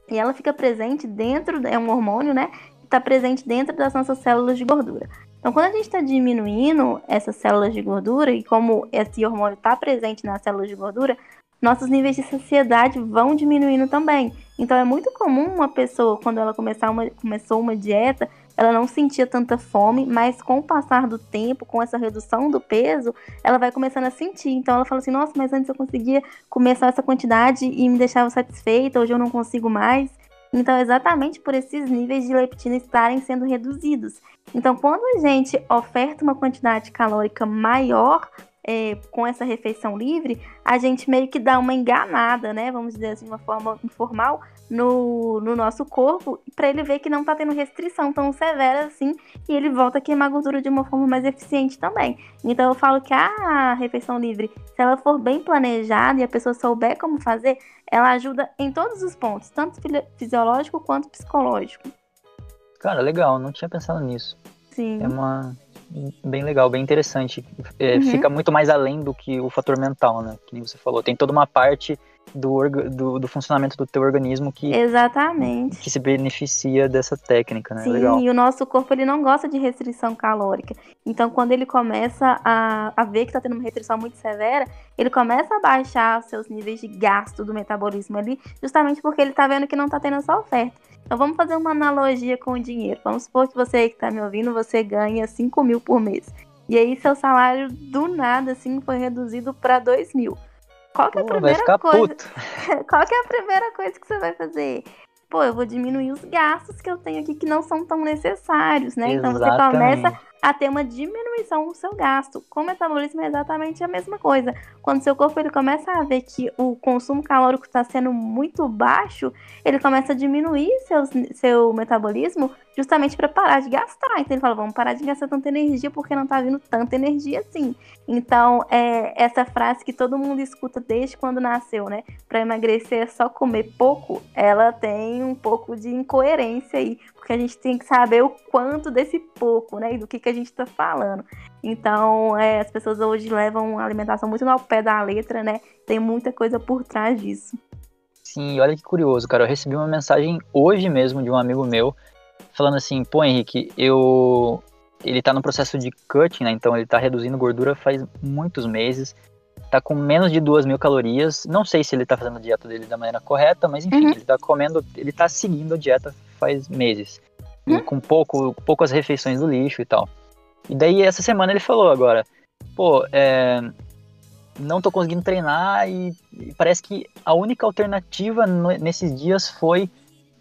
E ela fica presente dentro, é um hormônio, né? Está presente dentro das nossas células de gordura. Então, quando a gente está diminuindo essas células de gordura, e como esse hormônio está presente nas células de gordura, nossos níveis de saciedade vão diminuindo também. Então, é muito comum uma pessoa, quando ela começar uma, começou uma dieta, ela não sentia tanta fome, mas com o passar do tempo, com essa redução do peso, ela vai começando a sentir. Então, ela fala assim: nossa, mas antes eu conseguia comer essa quantidade e me deixava satisfeita, hoje eu não consigo mais. Então, exatamente por esses níveis de leptina estarem sendo reduzidos. Então, quando a gente oferta uma quantidade calórica maior é, com essa refeição livre, a gente meio que dá uma enganada, né? Vamos dizer assim, de uma forma informal, no, no nosso corpo, para ele ver que não está tendo restrição tão severa assim, e ele volta a queimar gordura de uma forma mais eficiente também. Então eu falo que a refeição livre, se ela for bem planejada e a pessoa souber como fazer, ela ajuda em todos os pontos, tanto fisiológico quanto psicológico. Cara, legal, não tinha pensado nisso. Sim. É uma bem legal, bem interessante. É, uhum. Fica muito mais além do que o fator mental, né? Que nem você falou. Tem toda uma parte do, do, do, funcionamento do teu organismo que exatamente que se beneficia dessa técnica, né? Sim, Legal. e o nosso corpo ele não gosta de restrição calórica. Então, quando ele começa a, a ver que está tendo uma restrição muito severa, ele começa a baixar seus níveis de gasto do metabolismo ali, justamente porque ele está vendo que não está tendo essa oferta. Então, vamos fazer uma analogia com o dinheiro. Vamos supor que você que está me ouvindo, você ganha 5 mil por mês. E aí, seu salário do nada, assim, foi reduzido para 2 mil. Qual que é a Pô, primeira coisa? Qual que é a primeira coisa que você vai fazer? Pô, eu vou diminuir os gastos que eu tenho aqui que não são tão necessários, né? Exatamente. Então você começa a ter uma diminuição no seu gasto. Com o metabolismo é exatamente a mesma coisa. Quando seu corpo ele começa a ver que o consumo calórico está sendo muito baixo, ele começa a diminuir seus, seu metabolismo justamente para parar de gastar. Então ele fala, vamos parar de gastar tanta energia porque não está vindo tanta energia assim. Então, é essa frase que todo mundo escuta desde quando nasceu, né? Para emagrecer é só comer pouco, ela tem um pouco de incoerência aí, porque a gente tem que saber o quanto desse pouco, né? E do que, que a gente está falando. Então, é, as pessoas hoje levam a alimentação muito no pé da letra, né? Tem muita coisa por trás disso. Sim, olha que curioso, cara. Eu recebi uma mensagem hoje mesmo de um amigo meu falando assim, pô, Henrique, eu. Ele tá no processo de cutting, né? Então ele tá reduzindo gordura faz muitos meses. Tá com menos de duas mil calorias. Não sei se ele tá fazendo a dieta dele da maneira correta, mas enfim, uhum. ele tá comendo, ele tá seguindo a dieta faz meses. Uhum. com pouco, poucas refeições do lixo e tal. E daí essa semana ele falou agora, pô, é, não tô conseguindo treinar e, e, parece que a única alternativa no, nesses dias foi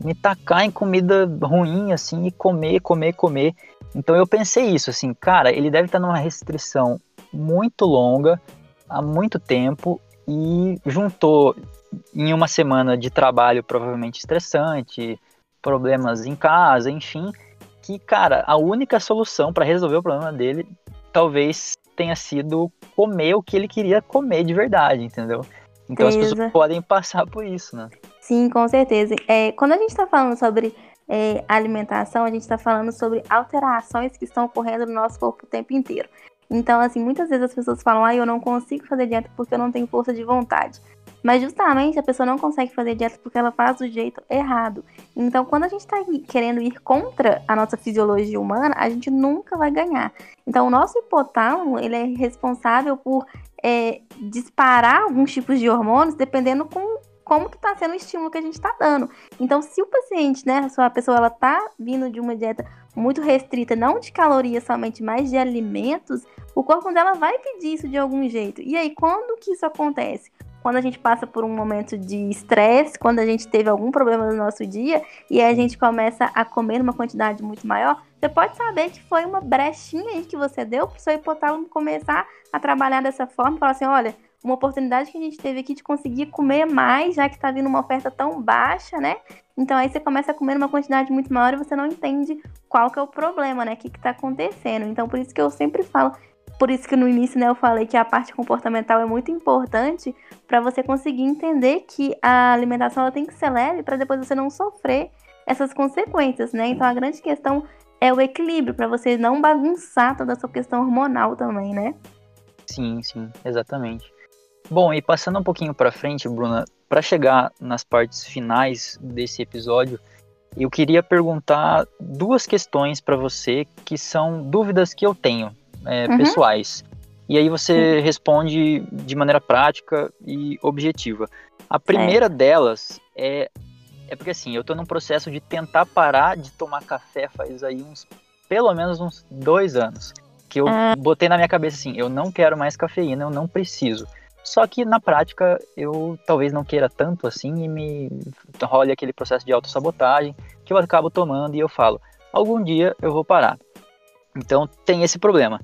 me tacar em comida ruim, assim, e comer, comer, comer. Então eu pensei isso, assim, cara, ele deve estar numa restrição muito longa, há muito tempo, e juntou em uma semana de trabalho provavelmente estressante, problemas em casa, enfim, que, cara, a única solução para resolver o problema dele talvez tenha sido comer o que ele queria comer de verdade, entendeu? Então as pessoas podem passar por isso, né? Sim, com certeza. É, quando a gente está falando sobre é, alimentação, a gente está falando sobre alterações que estão ocorrendo no nosso corpo o tempo inteiro. Então, assim, muitas vezes as pessoas falam, ah, eu não consigo fazer dieta porque eu não tenho força de vontade. Mas justamente a pessoa não consegue fazer dieta porque ela faz do jeito errado. Então, quando a gente está querendo ir contra a nossa fisiologia humana, a gente nunca vai ganhar. Então, o nosso hipotálamo ele é responsável por é, disparar alguns tipos de hormônios dependendo com como que está sendo o estímulo que a gente está dando. Então, se o paciente, né, a pessoa, ela tá vindo de uma dieta muito restrita, não de calorias somente, mas de alimentos, o corpo dela vai pedir isso de algum jeito. E aí, quando que isso acontece? Quando a gente passa por um momento de estresse, quando a gente teve algum problema no nosso dia e a gente começa a comer uma quantidade muito maior, você pode saber que foi uma brechinha aí que você deu para o seu hipotálamo começar a trabalhar dessa forma, falar assim, olha, uma oportunidade que a gente teve aqui de conseguir comer mais, já que está vindo uma oferta tão baixa, né? Então aí você começa a comer uma quantidade muito maior e você não entende qual que é o problema, né? O que está acontecendo. Então por isso que eu sempre falo, por isso que no início né, eu falei que a parte comportamental é muito importante para você conseguir entender que a alimentação ela tem que ser leve para depois você não sofrer essas consequências, né? Então a grande questão é o equilíbrio para você não bagunçar toda a sua questão hormonal também, né? Sim, sim, exatamente. Bom, e passando um pouquinho para frente, Bruna, para chegar nas partes finais desse episódio, eu queria perguntar duas questões para você que são dúvidas que eu tenho é, uhum. pessoais. E aí você Sim. responde de maneira prática e objetiva. A primeira é. delas é é porque assim, eu tô num processo de tentar parar de tomar café faz aí uns pelo menos uns dois anos. Que eu ah. botei na minha cabeça assim, eu não quero mais cafeína, eu não preciso. Só que na prática eu talvez não queira tanto assim e me role aquele processo de autossabotagem que eu acabo tomando e eu falo, algum dia eu vou parar. Então tem esse problema.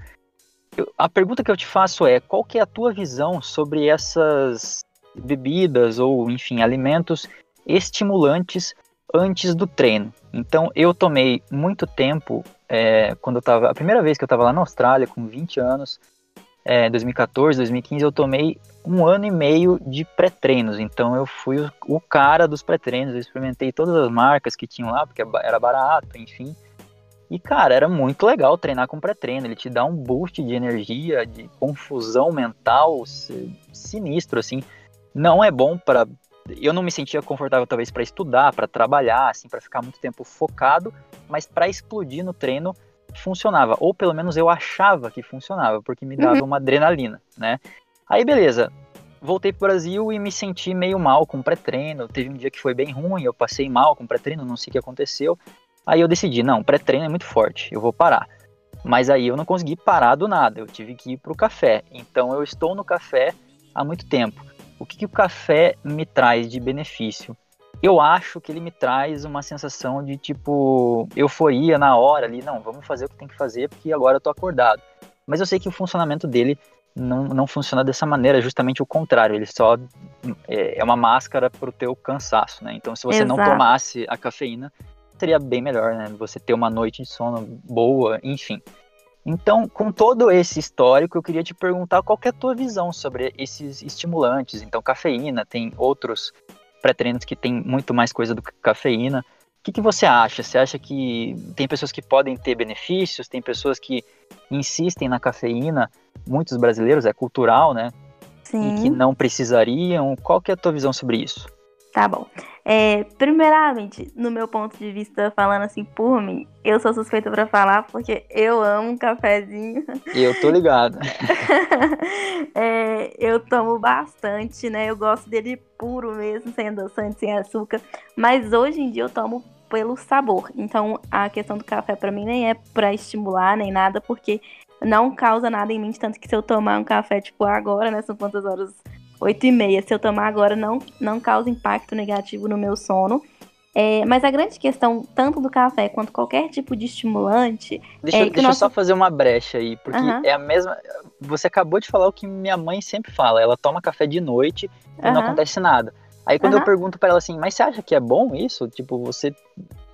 Eu, a pergunta que eu te faço é, qual que é a tua visão sobre essas bebidas ou, enfim, alimentos estimulantes antes do treino? Então eu tomei muito tempo, é, quando eu a primeira vez que eu estava lá na Austrália, com 20 anos, é, 2014, 2015, eu tomei um ano e meio de pré-treinos. Então eu fui o, o cara dos pré-treinos, eu experimentei todas as marcas que tinham lá, porque era barato, enfim. E, cara, era muito legal treinar com pré-treino. Ele te dá um boost de energia, de confusão mental sinistro, assim. Não é bom para. Eu não me sentia confortável, talvez, para estudar, para trabalhar, assim, para ficar muito tempo focado, mas para explodir no treino funcionava, ou pelo menos eu achava que funcionava, porque me dava uhum. uma adrenalina, né? Aí beleza, voltei pro Brasil e me senti meio mal com pré-treino. Teve um dia que foi bem ruim, eu passei mal com pré-treino, não sei o que aconteceu. Aí eu decidi, não, pré-treino é muito forte, eu vou parar. Mas aí eu não consegui parar do nada, eu tive que ir pro café. Então eu estou no café há muito tempo. O que, que o café me traz de benefício? eu acho que ele me traz uma sensação de tipo euforia na hora ali, não, vamos fazer o que tem que fazer porque agora eu tô acordado. Mas eu sei que o funcionamento dele não, não funciona dessa maneira, é justamente o contrário, ele só é, é uma máscara pro teu cansaço, né? Então se você Exato. não tomasse a cafeína, seria bem melhor, né? Você ter uma noite de sono boa, enfim. Então, com todo esse histórico, eu queria te perguntar qual é a tua visão sobre esses estimulantes. Então, cafeína, tem outros pré-treinos que tem muito mais coisa do que cafeína. O que, que você acha? Você acha que tem pessoas que podem ter benefícios, tem pessoas que insistem na cafeína, muitos brasileiros, é cultural, né? Sim. E que não precisariam. Qual que é a tua visão sobre isso? Tá bom. É, primeiramente, no meu ponto de vista, falando assim por mim, eu sou suspeita para falar porque eu amo um cafezinho. Eu tô ligado. é, eu tomo bastante, né? Eu gosto dele puro mesmo, sem adoçante, sem açúcar. Mas hoje em dia eu tomo pelo sabor. Então a questão do café para mim nem é para estimular nem nada, porque não causa nada em mim, tanto que se eu tomar um café tipo agora, né, são quantas horas 8 e meia. Se eu tomar agora, não, não causa impacto negativo no meu sono. É, mas a grande questão, tanto do café quanto qualquer tipo de estimulante. Deixa, é deixa nosso... eu só fazer uma brecha aí, porque uhum. é a mesma. Você acabou de falar o que minha mãe sempre fala: ela toma café de noite e uhum. não acontece nada. Aí quando uhum. eu pergunto para ela assim, mas você acha que é bom isso? Tipo, você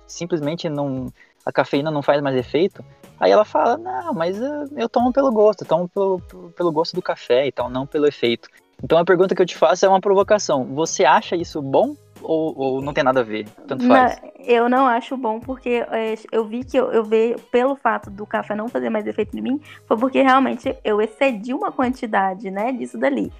simplesmente não. A cafeína não faz mais efeito? Aí ela fala, não, mas eu, eu tomo pelo gosto, tomo pelo, pelo gosto do café e tal, não pelo efeito. Então a pergunta que eu te faço é uma provocação. Você acha isso bom ou, ou não tem nada a ver? Tanto faz. Não, eu não acho bom, porque é, eu vi que eu, eu vi, pelo fato do café não fazer mais efeito em mim, foi porque realmente eu excedi uma quantidade, né, disso dali.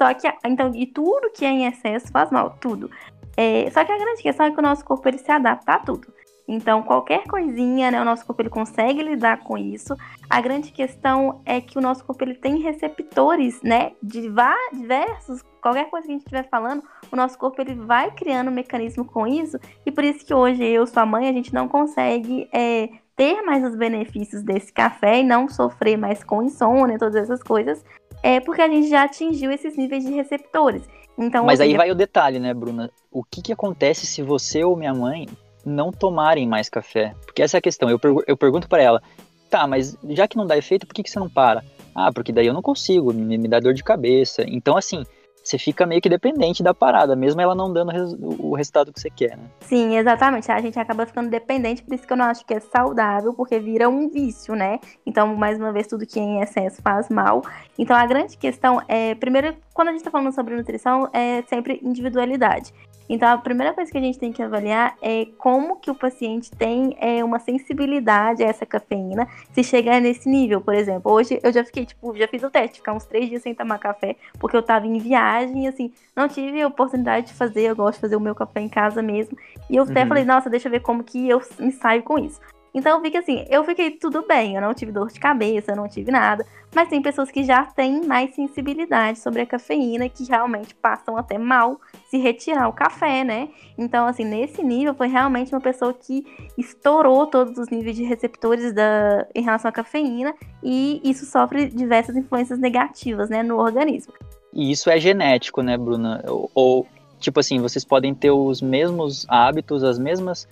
Só que, então, e tudo que é em excesso faz mal, tudo. É, só que a grande questão é que o nosso corpo ele se adapta a tudo. Então, qualquer coisinha, né, o nosso corpo ele consegue lidar com isso. A grande questão é que o nosso corpo ele tem receptores, né, de diversos, qualquer coisa que a gente estiver falando, o nosso corpo ele vai criando um mecanismo com isso, e por isso que hoje eu, sua mãe, a gente não consegue é, ter mais os benefícios desse café e não sofrer mais com insônia, todas essas coisas, é porque a gente já atingiu esses níveis de receptores. Então, Mas aí vai o detalhe, né, Bruna? O que, que acontece se você ou minha mãe não tomarem mais café? Porque essa é a questão. Eu, eu pergunto para ela, tá, mas já que não dá efeito, por que, que você não para? Ah, porque daí eu não consigo, me, me dá dor de cabeça. Então, assim, você fica meio que dependente da parada, mesmo ela não dando o resultado que você quer, né? Sim, exatamente. A gente acaba ficando dependente, por isso que eu não acho que é saudável, porque vira um vício, né? Então, mais uma vez, tudo que é em excesso faz mal. Então, a grande questão é, primeiro, quando a gente está falando sobre nutrição, é sempre individualidade. Então, a primeira coisa que a gente tem que avaliar é como que o paciente tem é, uma sensibilidade a essa cafeína, se chegar nesse nível, por exemplo. Hoje eu já fiquei, tipo, já fiz o teste, ficar uns três dias sem tomar café, porque eu tava em viagem, assim, não tive a oportunidade de fazer, eu gosto de fazer o meu café em casa mesmo. E eu até uhum. falei, nossa, deixa eu ver como que eu me saio com isso. Então eu vi que assim, eu fiquei tudo bem, eu não tive dor de cabeça, eu não tive nada. Mas tem pessoas que já têm mais sensibilidade sobre a cafeína que realmente passam até mal se retirar o café, né? Então, assim, nesse nível foi realmente uma pessoa que estourou todos os níveis de receptores da, em relação à cafeína e isso sofre diversas influências negativas, né, no organismo. E isso é genético, né, Bruna? Ou, ou tipo assim, vocês podem ter os mesmos hábitos, as mesmas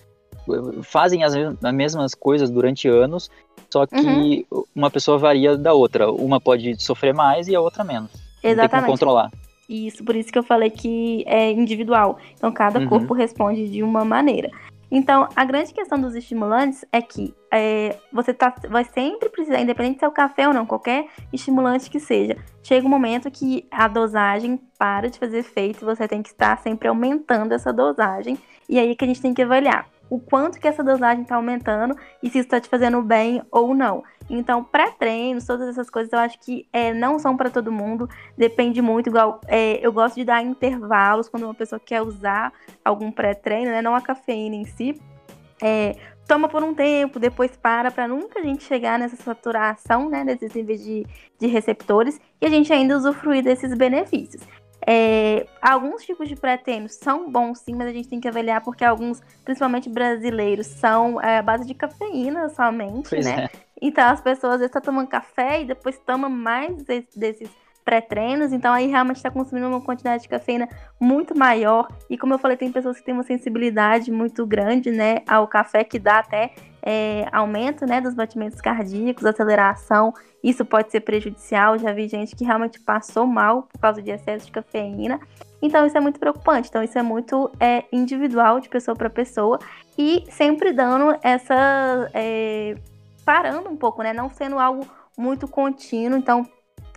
fazem as, as mesmas coisas durante anos, só que uhum. uma pessoa varia da outra. Uma pode sofrer mais e a outra menos. Exatamente. Tem como controlar. Isso, por isso que eu falei que é individual. Então, cada uhum. corpo responde de uma maneira. Então, a grande questão dos estimulantes é que é, você tá, vai sempre precisar, independente se é o café ou não, qualquer estimulante que seja, chega um momento que a dosagem para de fazer efeito, você tem que estar sempre aumentando essa dosagem, e aí que a gente tem que avaliar o quanto que essa dosagem está aumentando e se isso está te fazendo bem ou não. Então, pré-treinos, todas essas coisas, eu acho que é, não são para todo mundo, depende muito. Igual, é, eu gosto de dar intervalos quando uma pessoa quer usar algum pré-treino, né? Não a cafeína em si. É, toma por um tempo, depois para, para nunca a gente chegar nessa saturação, né, desses níveis de, de receptores e a gente ainda usufruir desses benefícios. É, alguns tipos de pré-treinos são bons sim, mas a gente tem que avaliar porque alguns, principalmente brasileiros, são é, a base de cafeína somente, pois né? É. Então as pessoas às vezes estão tá tomando café e depois tomam mais desses pré-treinos, então aí realmente está consumindo uma quantidade de cafeína muito maior. E como eu falei, tem pessoas que têm uma sensibilidade muito grande, né, ao café que dá até é, aumento, né, dos batimentos cardíacos, aceleração. Isso pode ser prejudicial. Já vi gente que realmente passou mal por causa de excesso de cafeína. Então isso é muito preocupante. Então isso é muito é, individual de pessoa para pessoa e sempre dando essa é, parando um pouco, né? Não sendo algo muito contínuo. Então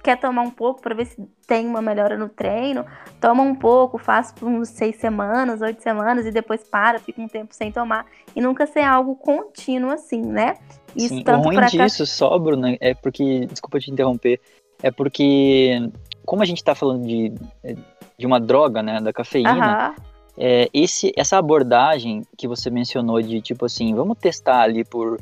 quer tomar um pouco para ver se tem uma melhora no treino, toma um pouco, faz por uns seis semanas, oito semanas e depois para, fica um tempo sem tomar e nunca ser algo contínuo assim, né? Isso Sim, tanto o ruim disso só, Bruno, é porque, desculpa te interromper, é porque como a gente está falando de, de uma droga, né, da cafeína, é, esse, essa abordagem que você mencionou de tipo assim, vamos testar ali por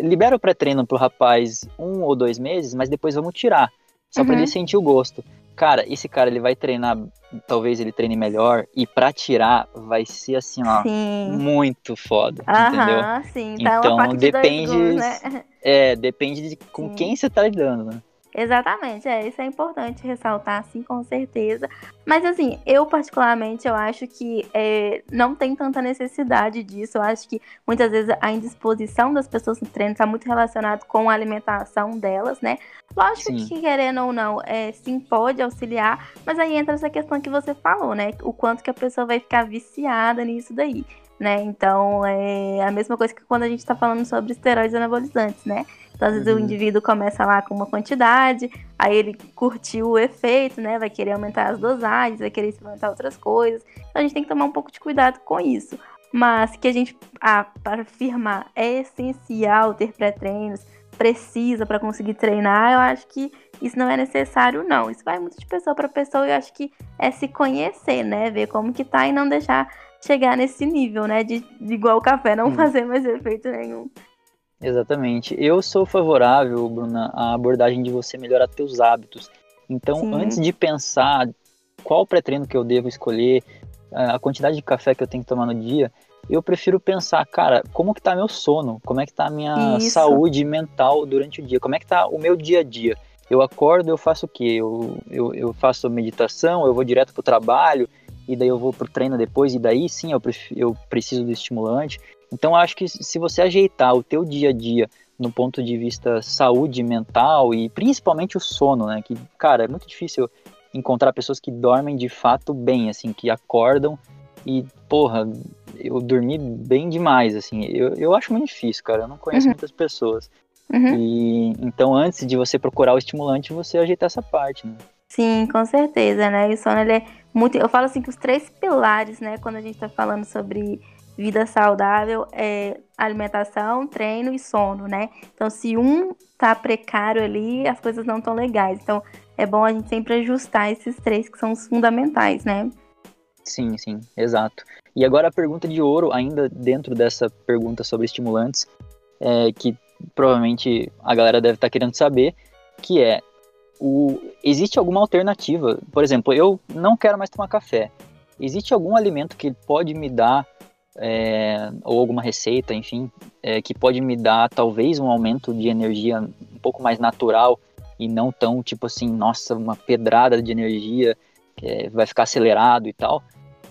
libera o pré-treino pro rapaz um ou dois meses, mas depois vamos tirar. Só uhum. pra ele sentir o gosto. Cara, esse cara ele vai treinar, talvez ele treine melhor, e pra tirar vai ser assim, ó, sim. muito foda. Entendeu? Sim, tá então depende. De gols, né? É, depende de com sim. quem você tá lidando, né? Exatamente, é, isso é importante ressaltar, sim, com certeza. Mas assim, eu particularmente, eu acho que é, não tem tanta necessidade disso. Eu acho que muitas vezes a indisposição das pessoas no treino está muito relacionado com a alimentação delas, né? Lógico sim. que querendo ou não, é, sim, pode auxiliar, mas aí entra essa questão que você falou, né? O quanto que a pessoa vai ficar viciada nisso daí. Né? Então é a mesma coisa que quando a gente está falando sobre esteroides anabolizantes, né? Então, às vezes uhum. o indivíduo começa lá com uma quantidade, aí ele curtiu o efeito, né? Vai querer aumentar as dosagens, vai querer experimentar outras coisas. Então a gente tem que tomar um pouco de cuidado com isso. Mas que a gente, ah, para afirmar, é essencial ter pré-treinos, precisa para conseguir treinar, eu acho que isso não é necessário, não. Isso vai muito de pessoa para pessoa e eu acho que é se conhecer, né? Ver como que tá e não deixar chegar nesse nível, né? De, de igual o café, não hum. fazer mais efeito nenhum. Exatamente. Eu sou favorável, Bruna, à abordagem de você melhorar teus hábitos. Então, Sim. antes de pensar qual pré-treino que eu devo escolher, a quantidade de café que eu tenho que tomar no dia, eu prefiro pensar, cara, como que tá meu sono? Como é que tá a minha Isso. saúde mental durante o dia? Como é que tá o meu dia a dia? Eu acordo, eu faço o quê? Eu, eu, eu faço meditação, eu vou direto pro trabalho, e daí eu vou pro treino depois, e daí sim eu, eu preciso do estimulante. Então acho que se você ajeitar o teu dia a dia no ponto de vista saúde mental e principalmente o sono, né? Que, cara, é muito difícil encontrar pessoas que dormem de fato bem, assim, que acordam e, porra, eu dormi bem demais, assim. Eu, eu acho muito difícil, cara. Eu não conheço uhum. muitas pessoas. Uhum. E então, antes de você procurar o estimulante, você ajeitar essa parte, né? Sim, com certeza, né? E o sono, ele é muito. Eu falo assim que os três pilares, né, quando a gente tá falando sobre vida saudável é alimentação, treino e sono, né? Então, se um tá precário ali, as coisas não estão legais. Então, é bom a gente sempre ajustar esses três que são os fundamentais, né? Sim, sim, exato. E agora a pergunta de ouro, ainda dentro dessa pergunta sobre estimulantes, é, que provavelmente a galera deve estar tá querendo saber, que é o, existe alguma alternativa? Por exemplo, eu não quero mais tomar café. Existe algum alimento que pode me dar é, ou alguma receita, enfim, é, que pode me dar talvez um aumento de energia um pouco mais natural e não tão tipo assim, nossa, uma pedrada de energia que é, vai ficar acelerado e tal.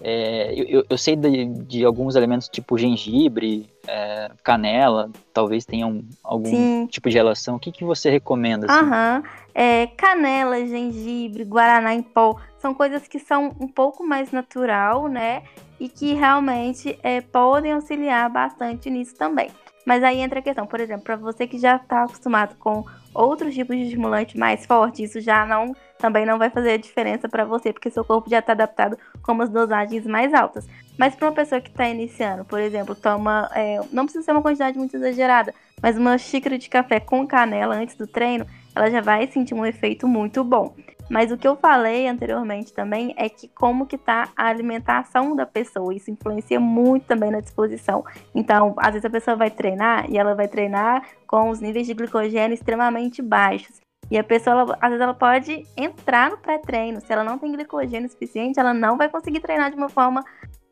É, eu, eu, sei de, de, alguns elementos tipo gengibre, é, canela, talvez tenham algum Sim. tipo de relação. O que, que você recomenda? Assim? Aham. É, canela, gengibre, guaraná em pó, são coisas que são um pouco mais natural, né? e que realmente é, podem auxiliar bastante nisso também. Mas aí entra a questão, por exemplo, para você que já está acostumado com outros tipos de estimulante mais forte, isso já não também não vai fazer diferença para você, porque seu corpo já está adaptado com as dosagens mais altas. Mas para uma pessoa que está iniciando, por exemplo, toma, é, não precisa ser uma quantidade muito exagerada, mas uma xícara de café com canela antes do treino, ela já vai sentir um efeito muito bom. Mas o que eu falei anteriormente também é que como que tá a alimentação da pessoa, isso influencia muito também na disposição. Então, às vezes a pessoa vai treinar e ela vai treinar com os níveis de glicogênio extremamente baixos. E a pessoa, ela, às vezes, ela pode entrar no pré-treino. Se ela não tem glicogênio suficiente, ela não vai conseguir treinar de uma forma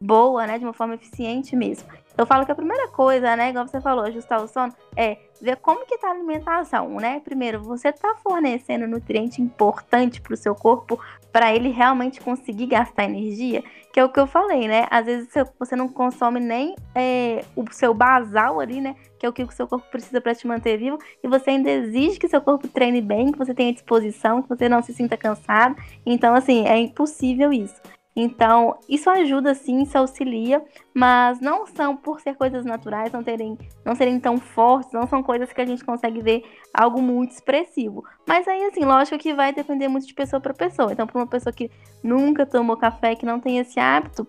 boa, né? De uma forma eficiente mesmo. Eu falo que a primeira coisa, né, igual você falou, ajustar o sono, é ver como que tá a alimentação, né? Primeiro, você tá fornecendo nutriente importante para o seu corpo para ele realmente conseguir gastar energia, que é o que eu falei, né? Às vezes você não consome nem é, o seu basal ali, né? Que é o que o seu corpo precisa para te manter vivo, e você ainda exige que seu corpo treine bem, que você tenha disposição, que você não se sinta cansado. Então, assim, é impossível isso. Então, isso ajuda sim, isso auxilia, mas não são por ser coisas naturais, não terem, não serem tão fortes, não são coisas que a gente consegue ver algo muito expressivo. Mas aí assim, lógico que vai depender muito de pessoa para pessoa. Então, para uma pessoa que nunca tomou café, que não tem esse hábito,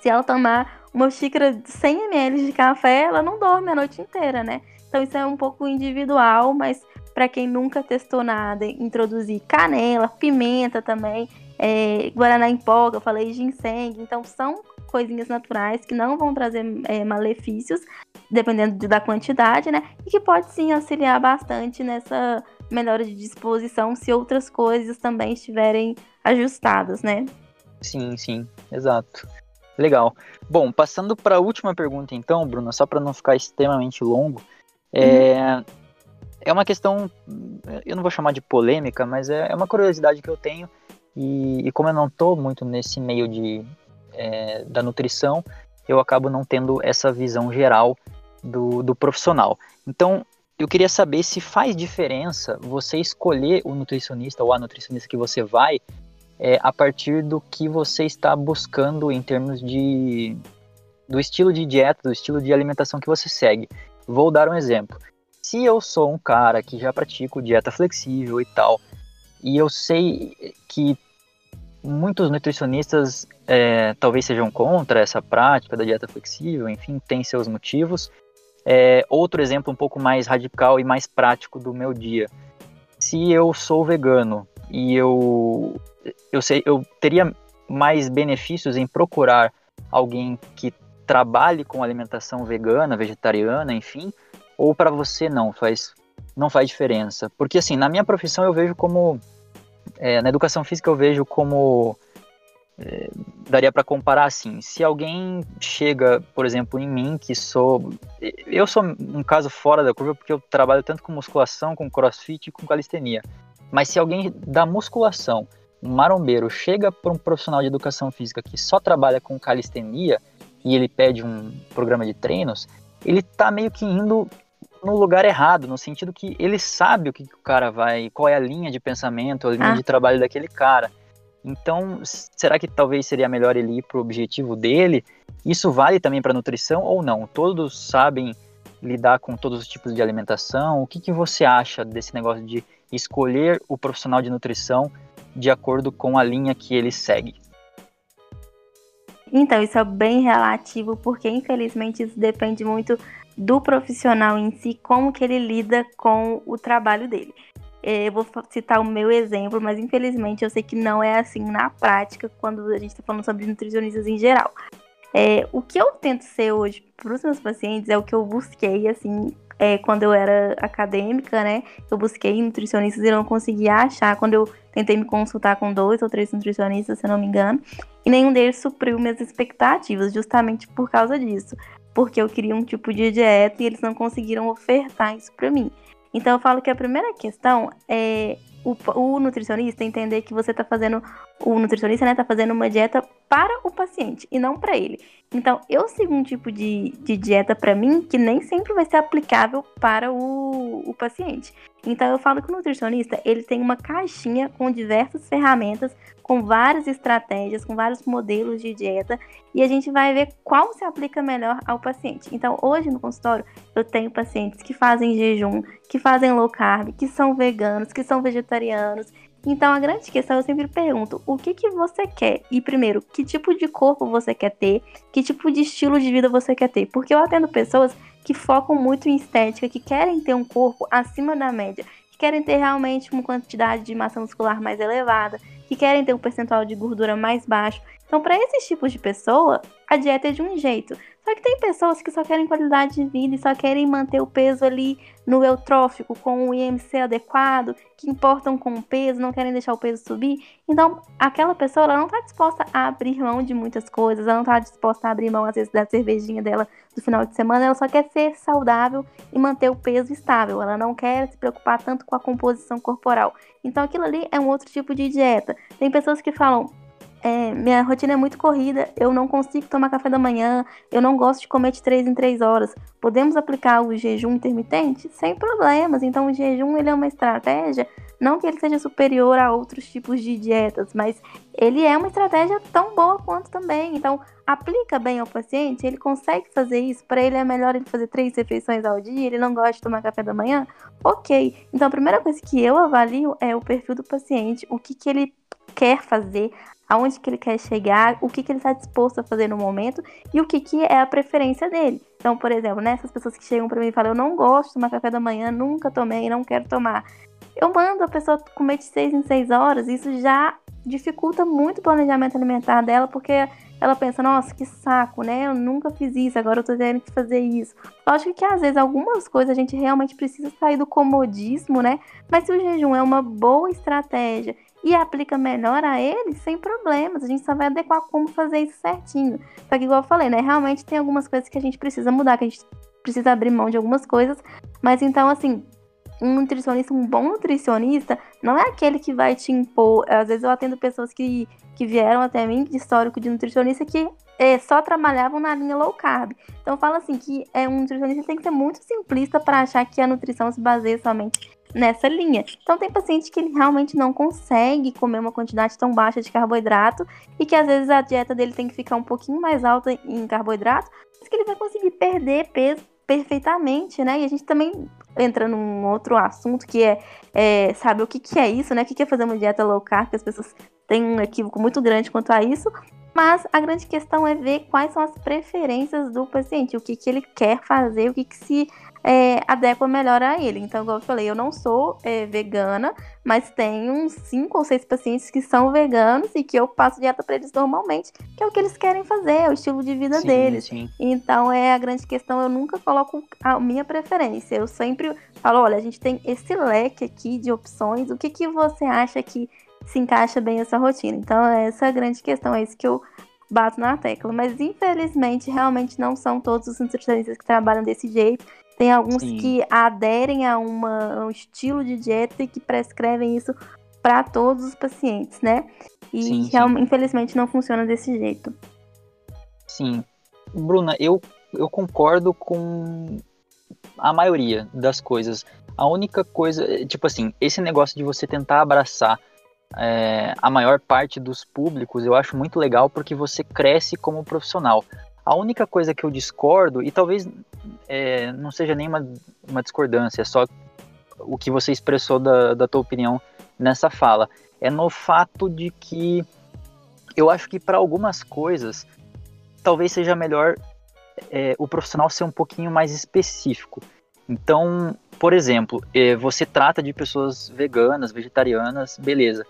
se ela tomar uma xícara de 100 ml de café, ela não dorme a noite inteira, né? Então isso é um pouco individual, mas para quem nunca testou nada, introduzir canela, pimenta também, é, guaraná em pó, eu falei ginseng, então são coisinhas naturais que não vão trazer é, malefícios, dependendo da quantidade, né? E que pode sim auxiliar bastante nessa melhora de disposição se outras coisas também estiverem ajustadas, né? Sim, sim, exato. Legal. Bom, passando para a última pergunta, então, Bruna, só para não ficar extremamente longo, é, uhum. é uma questão, eu não vou chamar de polêmica, mas é, é uma curiosidade que eu tenho e, e como eu não estou muito nesse meio de, é, da nutrição, eu acabo não tendo essa visão geral do, do profissional. Então, eu queria saber se faz diferença você escolher o nutricionista ou a nutricionista que você vai é, a partir do que você está buscando em termos de do estilo de dieta, do estilo de alimentação que você segue. Vou dar um exemplo. Se eu sou um cara que já pratico dieta flexível e tal, e eu sei que muitos nutricionistas é, talvez sejam contra essa prática da dieta flexível, enfim, tem seus motivos. É, outro exemplo um pouco mais radical e mais prático do meu dia. Se eu sou vegano e eu, eu, sei, eu teria mais benefícios em procurar alguém que trabalhe com alimentação vegana, vegetariana, enfim, ou para você não faz não faz diferença, porque assim na minha profissão eu vejo como é, na educação física eu vejo como é, daria para comparar assim: se alguém chega, por exemplo, em mim, que sou. Eu sou um caso fora da curva porque eu trabalho tanto com musculação, com crossfit e com calistenia. Mas se alguém da musculação, um marombeiro, chega para um profissional de educação física que só trabalha com calistenia e ele pede um programa de treinos, ele tá meio que indo no lugar errado, no sentido que ele sabe o que, que o cara vai, qual é a linha de pensamento, a linha ah. de trabalho daquele cara. Então, será que talvez seria melhor ele ir para o objetivo dele? Isso vale também para nutrição ou não? Todos sabem lidar com todos os tipos de alimentação? O que, que você acha desse negócio de escolher o profissional de nutrição de acordo com a linha que ele segue? Então, isso é bem relativo, porque infelizmente isso depende muito do profissional em si, como que ele lida com o trabalho dele. É, eu vou citar o meu exemplo, mas infelizmente eu sei que não é assim na prática quando a gente está falando sobre nutricionistas em geral. É, o que eu tento ser hoje para os meus pacientes é o que eu busquei, assim, é, quando eu era acadêmica, né? Eu busquei nutricionistas e não conseguia achar. Quando eu tentei me consultar com dois ou três nutricionistas, se não me engano, e nenhum deles supriu minhas expectativas, justamente por causa disso. Porque eu queria um tipo de dieta e eles não conseguiram ofertar isso para mim. Então eu falo que a primeira questão é o, o nutricionista entender que você está fazendo, o nutricionista né, fazendo uma dieta para o paciente e não para ele. Então eu sigo um tipo de, de dieta para mim que nem sempre vai ser aplicável para o, o paciente. Então eu falo que o nutricionista ele tem uma caixinha com diversas ferramentas com várias estratégias, com vários modelos de dieta, e a gente vai ver qual se aplica melhor ao paciente. Então, hoje no consultório, eu tenho pacientes que fazem jejum, que fazem low carb, que são veganos, que são vegetarianos. Então, a grande questão eu sempre pergunto: o que, que você quer? E primeiro, que tipo de corpo você quer ter? Que tipo de estilo de vida você quer ter? Porque eu atendo pessoas que focam muito em estética, que querem ter um corpo acima da média, que querem ter realmente uma quantidade de massa muscular mais elevada, que querem ter um percentual de gordura mais baixo. Então, para esses tipos de pessoa, a dieta é de um jeito. Só que tem pessoas que só querem qualidade de vida e só querem manter o peso ali no eutrófico, com o IMC adequado, que importam com o peso, não querem deixar o peso subir. Então, aquela pessoa ela não está disposta a abrir mão de muitas coisas, ela não está disposta a abrir mão, às vezes, da cervejinha dela do final de semana, ela só quer ser saudável e manter o peso estável. Ela não quer se preocupar tanto com a composição corporal. Então, aquilo ali é um outro tipo de dieta. Tem pessoas que falam, é, minha rotina é muito corrida, eu não consigo tomar café da manhã, eu não gosto de comer de 3 em 3 horas. Podemos aplicar o jejum intermitente? Sem problemas. Então, o jejum ele é uma estratégia, não que ele seja superior a outros tipos de dietas, mas ele é uma estratégia tão boa quanto também. Então, aplica bem ao paciente, ele consegue fazer isso, para ele é melhor ele fazer três refeições ao dia, ele não gosta de tomar café da manhã? Ok. Então, a primeira coisa que eu avalio é o perfil do paciente, o que, que ele quer fazer, aonde que ele quer chegar, o que, que ele está disposto a fazer no momento e o que, que é a preferência dele. Então, por exemplo, né, pessoas que chegam para mim e falam, eu não gosto de tomar café da manhã, nunca tomei, não quero tomar. Eu mando a pessoa comer de 6 em 6 horas, isso já dificulta muito o planejamento alimentar dela, porque ela pensa, nossa, que saco, né? Eu nunca fiz isso, agora eu tô tendo que fazer isso. Lógico que às vezes algumas coisas a gente realmente precisa sair do comodismo, né? Mas se o jejum é uma boa estratégia e aplica melhor a ele, sem problemas. A gente só vai adequar como fazer isso certinho. Só que, igual eu falei, né? Realmente tem algumas coisas que a gente precisa mudar, que a gente precisa abrir mão de algumas coisas. Mas então, assim, um nutricionista, um bom nutricionista, não é aquele que vai te impor. Às vezes eu atendo pessoas que, que vieram até mim de histórico de nutricionista que é, só trabalhavam na linha low carb. Então fala assim que é um nutricionista tem que ser muito simplista para achar que a nutrição se baseia somente nessa linha. Então tem paciente que ele realmente não consegue comer uma quantidade tão baixa de carboidrato e que às vezes a dieta dele tem que ficar um pouquinho mais alta em carboidrato, mas que ele vai conseguir perder peso perfeitamente, né? E a gente também entra num outro assunto que é, é sabe o que, que é isso, né? O que, que é fazer uma dieta low carb, que as pessoas têm um equívoco muito grande quanto a isso, mas a grande questão é ver quais são as preferências do paciente, o que, que ele quer fazer, o que, que se é, adequa melhor a ele. Então, igual eu falei, eu não sou é, vegana, mas tenho uns 5 ou 6 pacientes que são veganos e que eu passo dieta para eles normalmente, que é o que eles querem fazer, é o estilo de vida sim, deles. Sim. Então, é a grande questão, eu nunca coloco a minha preferência. Eu sempre falo, olha, a gente tem esse leque aqui de opções, o que, que você acha que se encaixa bem essa rotina. Então, essa é a grande questão, é isso que eu bato na tecla. Mas, infelizmente, realmente não são todos os nutricionistas que trabalham desse jeito. Tem alguns Sim. que aderem a, uma, a um estilo de dieta e que prescrevem isso para todos os pacientes, né? E sim, sim. infelizmente não funciona desse jeito. Sim. Bruna, eu, eu concordo com a maioria das coisas. A única coisa, tipo assim, esse negócio de você tentar abraçar é, a maior parte dos públicos, eu acho muito legal porque você cresce como profissional. A única coisa que eu discordo, e talvez é, não seja nenhuma uma discordância, é só o que você expressou da, da tua opinião nessa fala, é no fato de que eu acho que para algumas coisas talvez seja melhor é, o profissional ser um pouquinho mais específico. Então, por exemplo, é, você trata de pessoas veganas, vegetarianas, beleza.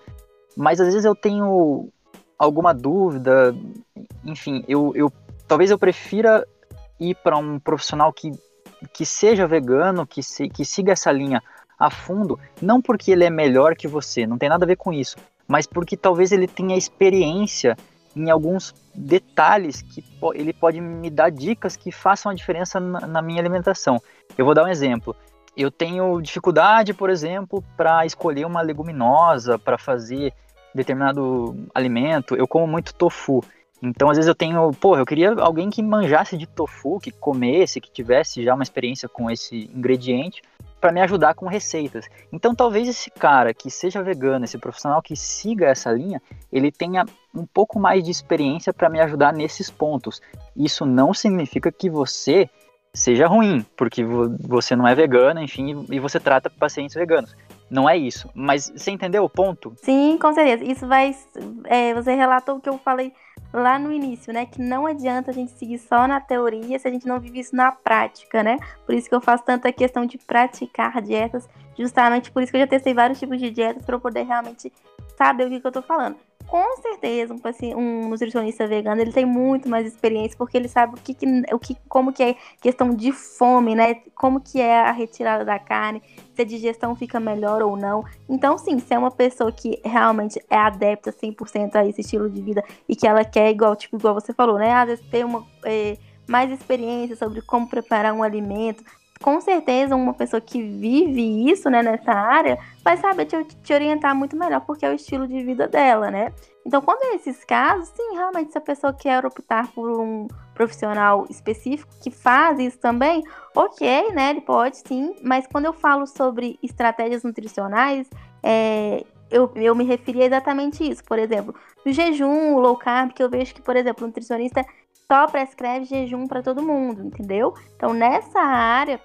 Mas às vezes eu tenho alguma dúvida, enfim, eu, eu talvez eu prefira ir para um profissional que, que seja vegano, que, se, que siga essa linha a fundo, não porque ele é melhor que você, não tem nada a ver com isso, mas porque talvez ele tenha experiência em alguns detalhes que ele pode me dar dicas que façam a diferença na, na minha alimentação. Eu vou dar um exemplo. Eu tenho dificuldade, por exemplo, para escolher uma leguminosa para fazer determinado alimento. Eu como muito tofu. Então, às vezes eu tenho, pô, eu queria alguém que manjasse de tofu, que comesse, que tivesse já uma experiência com esse ingrediente, para me ajudar com receitas. Então, talvez esse cara que seja vegano, esse profissional que siga essa linha, ele tenha um pouco mais de experiência para me ajudar nesses pontos. Isso não significa que você seja ruim, porque você não é vegano, enfim, e você trata pacientes veganos. Não é isso. Mas você entendeu o ponto? Sim, com certeza. Isso vai. É, você relatou o que eu falei lá no início, né? Que não adianta a gente seguir só na teoria se a gente não vive isso na prática, né? Por isso que eu faço tanta questão de praticar dietas, justamente por isso que eu já testei vários tipos de dietas para eu poder realmente saber o que, que eu tô falando com certeza um, um nutricionista vegano ele tem muito mais experiência porque ele sabe o que, que, o que como que é questão de fome, né? Como que é a retirada da carne, se a digestão fica melhor ou não. Então, sim, se é uma pessoa que realmente é adepta 100% a esse estilo de vida e que ela quer igual, tipo, igual você falou, né? Às vezes ter uma é, mais experiência sobre como preparar um alimento, com certeza uma pessoa que vive isso, né, nessa área, vai saber te, te, orientar muito melhor, porque é o estilo de vida dela, né? Então, quando é esses casos, sim, realmente, se a pessoa quer optar por um profissional específico que faz isso também, ok, né? Ele pode sim, mas quando eu falo sobre estratégias nutricionais, é, eu, eu me referi a exatamente isso. Por exemplo, o jejum, o low carb, que eu vejo que, por exemplo, o nutricionista só prescreve jejum para todo mundo, entendeu? Então, nessa área,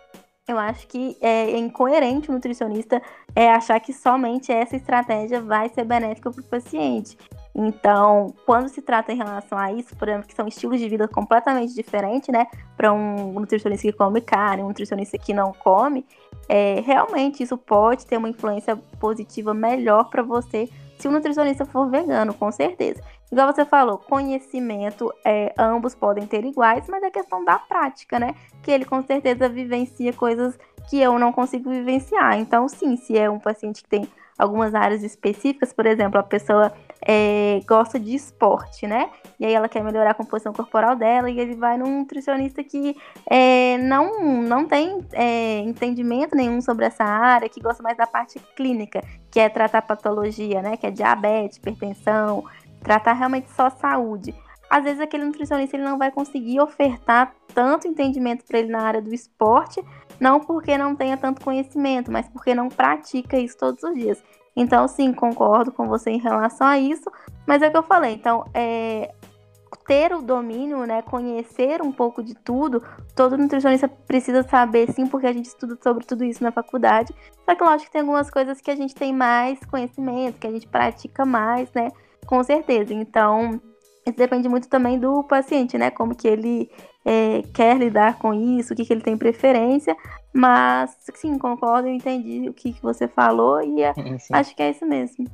eu acho que é incoerente o nutricionista é achar que somente essa estratégia vai ser benéfica para o paciente. Então, quando se trata em relação a isso, por exemplo, que são estilos de vida completamente diferentes, né? Para um nutricionista que come carne, um nutricionista que não come, é, realmente isso pode ter uma influência positiva melhor para você se o nutricionista for vegano, com certeza. Igual você falou, conhecimento, é, ambos podem ter iguais, mas é questão da prática, né? Que ele com certeza vivencia coisas que eu não consigo vivenciar. Então, sim, se é um paciente que tem algumas áreas específicas, por exemplo, a pessoa é, gosta de esporte, né? E aí ela quer melhorar a composição corporal dela e ele vai num nutricionista que é, não, não tem é, entendimento nenhum sobre essa área, que gosta mais da parte clínica, que é tratar patologia, né? Que é diabetes, hipertensão, tratar realmente só saúde. Às vezes aquele nutricionista ele não vai conseguir ofertar tanto entendimento para ele na área do esporte, não porque não tenha tanto conhecimento, mas porque não pratica isso todos os dias. Então, sim, concordo com você em relação a isso, mas é o que eu falei. Então, é, ter o domínio, né, conhecer um pouco de tudo, todo nutricionista precisa saber, sim, porque a gente estuda sobre tudo isso na faculdade. Só que lógico que tem algumas coisas que a gente tem mais conhecimento, que a gente pratica mais, né, com certeza. Então, isso depende muito também do paciente, né, como que ele é, quer lidar com isso, o que, que ele tem preferência. Mas, sim, concordo, eu entendi o que, que você falou e é, sim. acho que é isso mesmo.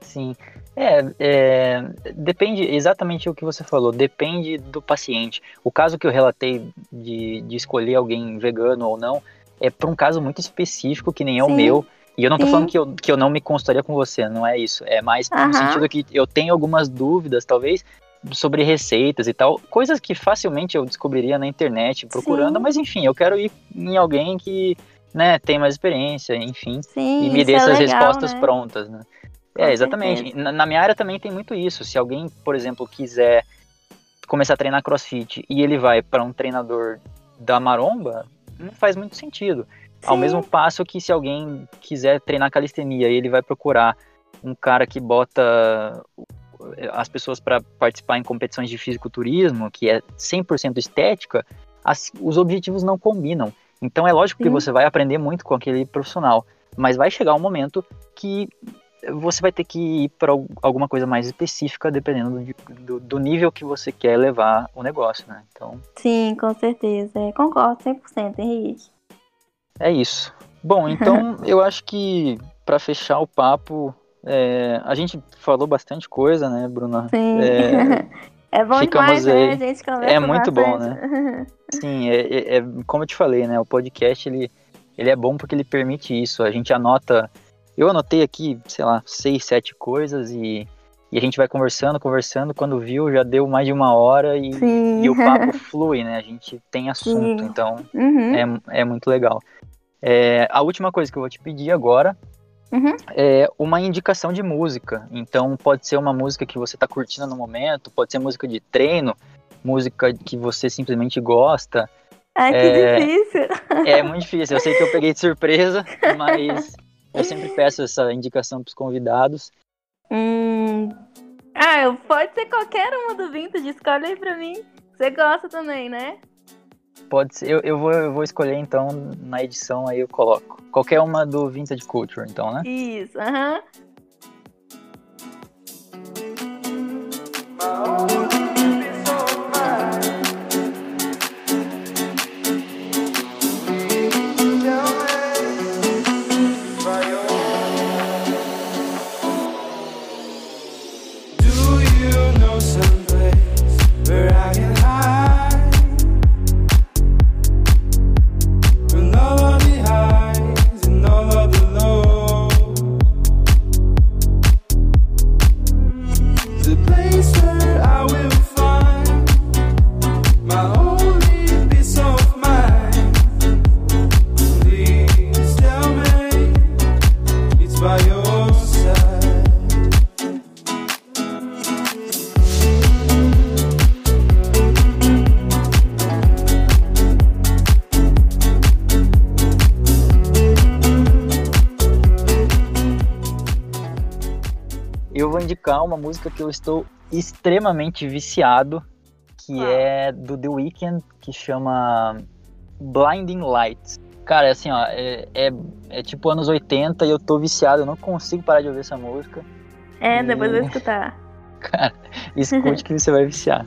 Sim. É, é, depende exatamente o que você falou, depende do paciente. O caso que eu relatei de, de escolher alguém vegano ou não é para um caso muito específico, que nem é Sim. o meu. E eu não tô Sim. falando que eu, que eu não me consultaria com você, não é isso. É mais no sentido que eu tenho algumas dúvidas, talvez, sobre receitas e tal. Coisas que facilmente eu descobriria na internet procurando, Sim. mas enfim, eu quero ir em alguém que né, tem mais experiência, enfim, Sim, e me dê é essas legal, respostas né? prontas, né? Com É, exatamente. Na, na minha área também tem muito isso. Se alguém, por exemplo, quiser começar a treinar crossfit e ele vai para um treinador da maromba, não faz muito sentido. Ao Sim. mesmo passo que se alguém quiser treinar calistenia e ele vai procurar um cara que bota as pessoas para participar em competições de fisiculturismo, que é 100% estética, as- os objetivos não combinam. Então é lógico que Sim. você vai aprender muito com aquele profissional, mas vai chegar um momento que você vai ter que ir para alguma coisa mais específica, dependendo do, do- do nível que você quer levar o negócio, né? Então Sim, com certeza. É, concordo 100%, Henrique. é isso. Bom, então eu acho que para fechar o papo, é, a gente falou bastante coisa, né, Bruna? Sim. É, É, bom demais, né? aí. A gente conversa É muito bom, bastante. Sim, é, é- é como eu te falei, né? O podcast ele, ele é bom porque ele permite isso. A gente anota. Eu anotei aqui, sei lá, seis, sete coisas e, e a gente vai conversando, conversando. Quando viu, já deu mais de uma hora e, e o papo flui, né? A gente tem assunto, Sim. então Uhum. é, é muito legal. É, a última coisa que eu vou te pedir agora Uhum. é uma indicação de música. Então pode ser uma música que você está curtindo no momento, pode ser música de treino, música que você simplesmente gosta. Ai, que É, difícil. É muito difícil, eu sei que eu peguei de surpresa, mas eu sempre peço essa indicação para os convidados. Hum. Ah, pode ser qualquer uma do Vintage, escolhe aí pra mim. Você gosta também, né? Pode ser, eu, eu, vou, eu vou escolher então na edição aí eu coloco. Qualquer uma do Vintage Culture, então, né? Isso, aham. Do música que eu estou extremamente viciado, que é do The Weeknd, que chama Blinding Lights. Cara, é assim, ó, é, é, é tipo anos 80 e eu tô viciado, eu não consigo parar de ouvir essa música. É, depois eu vou escutar. Cara, escute que você vai viciar.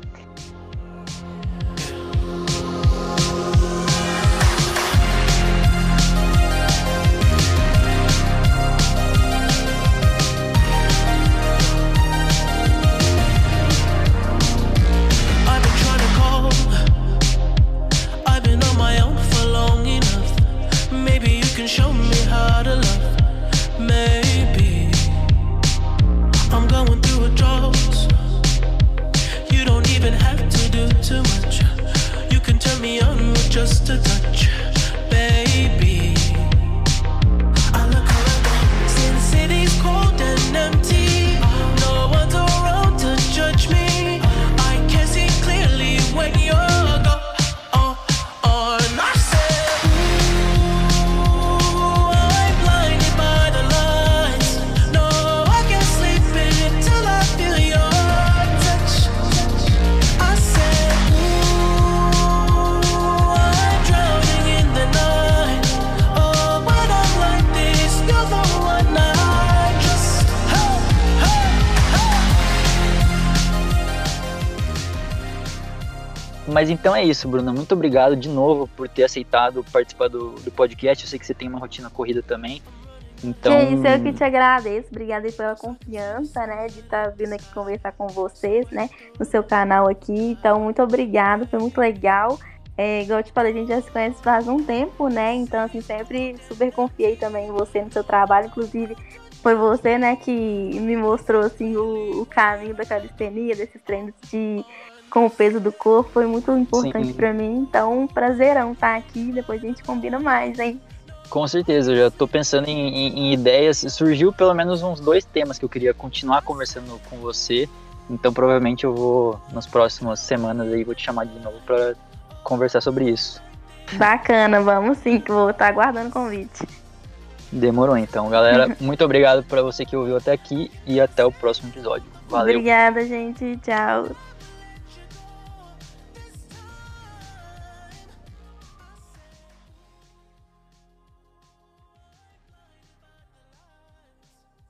Então é isso, Bruna. Muito obrigado de novo por ter aceitado participar do, do podcast. Eu sei que você tem uma rotina corrida também. Então, Que isso, eu que te agradeço. Obrigada pela confiança, né? De estar vindo aqui conversar com vocês, né? No seu canal aqui. Então, muito obrigada. Foi muito legal. É, igual eu te falei, a gente já se conhece faz um tempo, né? Então, assim, sempre super confiei também em você, no seu trabalho. Inclusive, foi você, né, que me mostrou, assim, o, o caminho da calistenia, desses treinos de com o peso do corpo. Foi muito importante pra mim. Então, prazerão estar aqui. Depois a gente combina mais, hein? Com certeza, eu já tô pensando em, em- em ideias. Surgiu pelo menos uns dois temas que eu queria continuar conversando com você. Então provavelmente eu vou, nas próximas semanas aí, vou te chamar de novo para conversar sobre isso. Bacana, vamos sim, que vou estar aguardando o convite. Demorou então, galera. Muito obrigado para você que ouviu até aqui e até o próximo episódio. Valeu. Obrigada, gente. Tchau.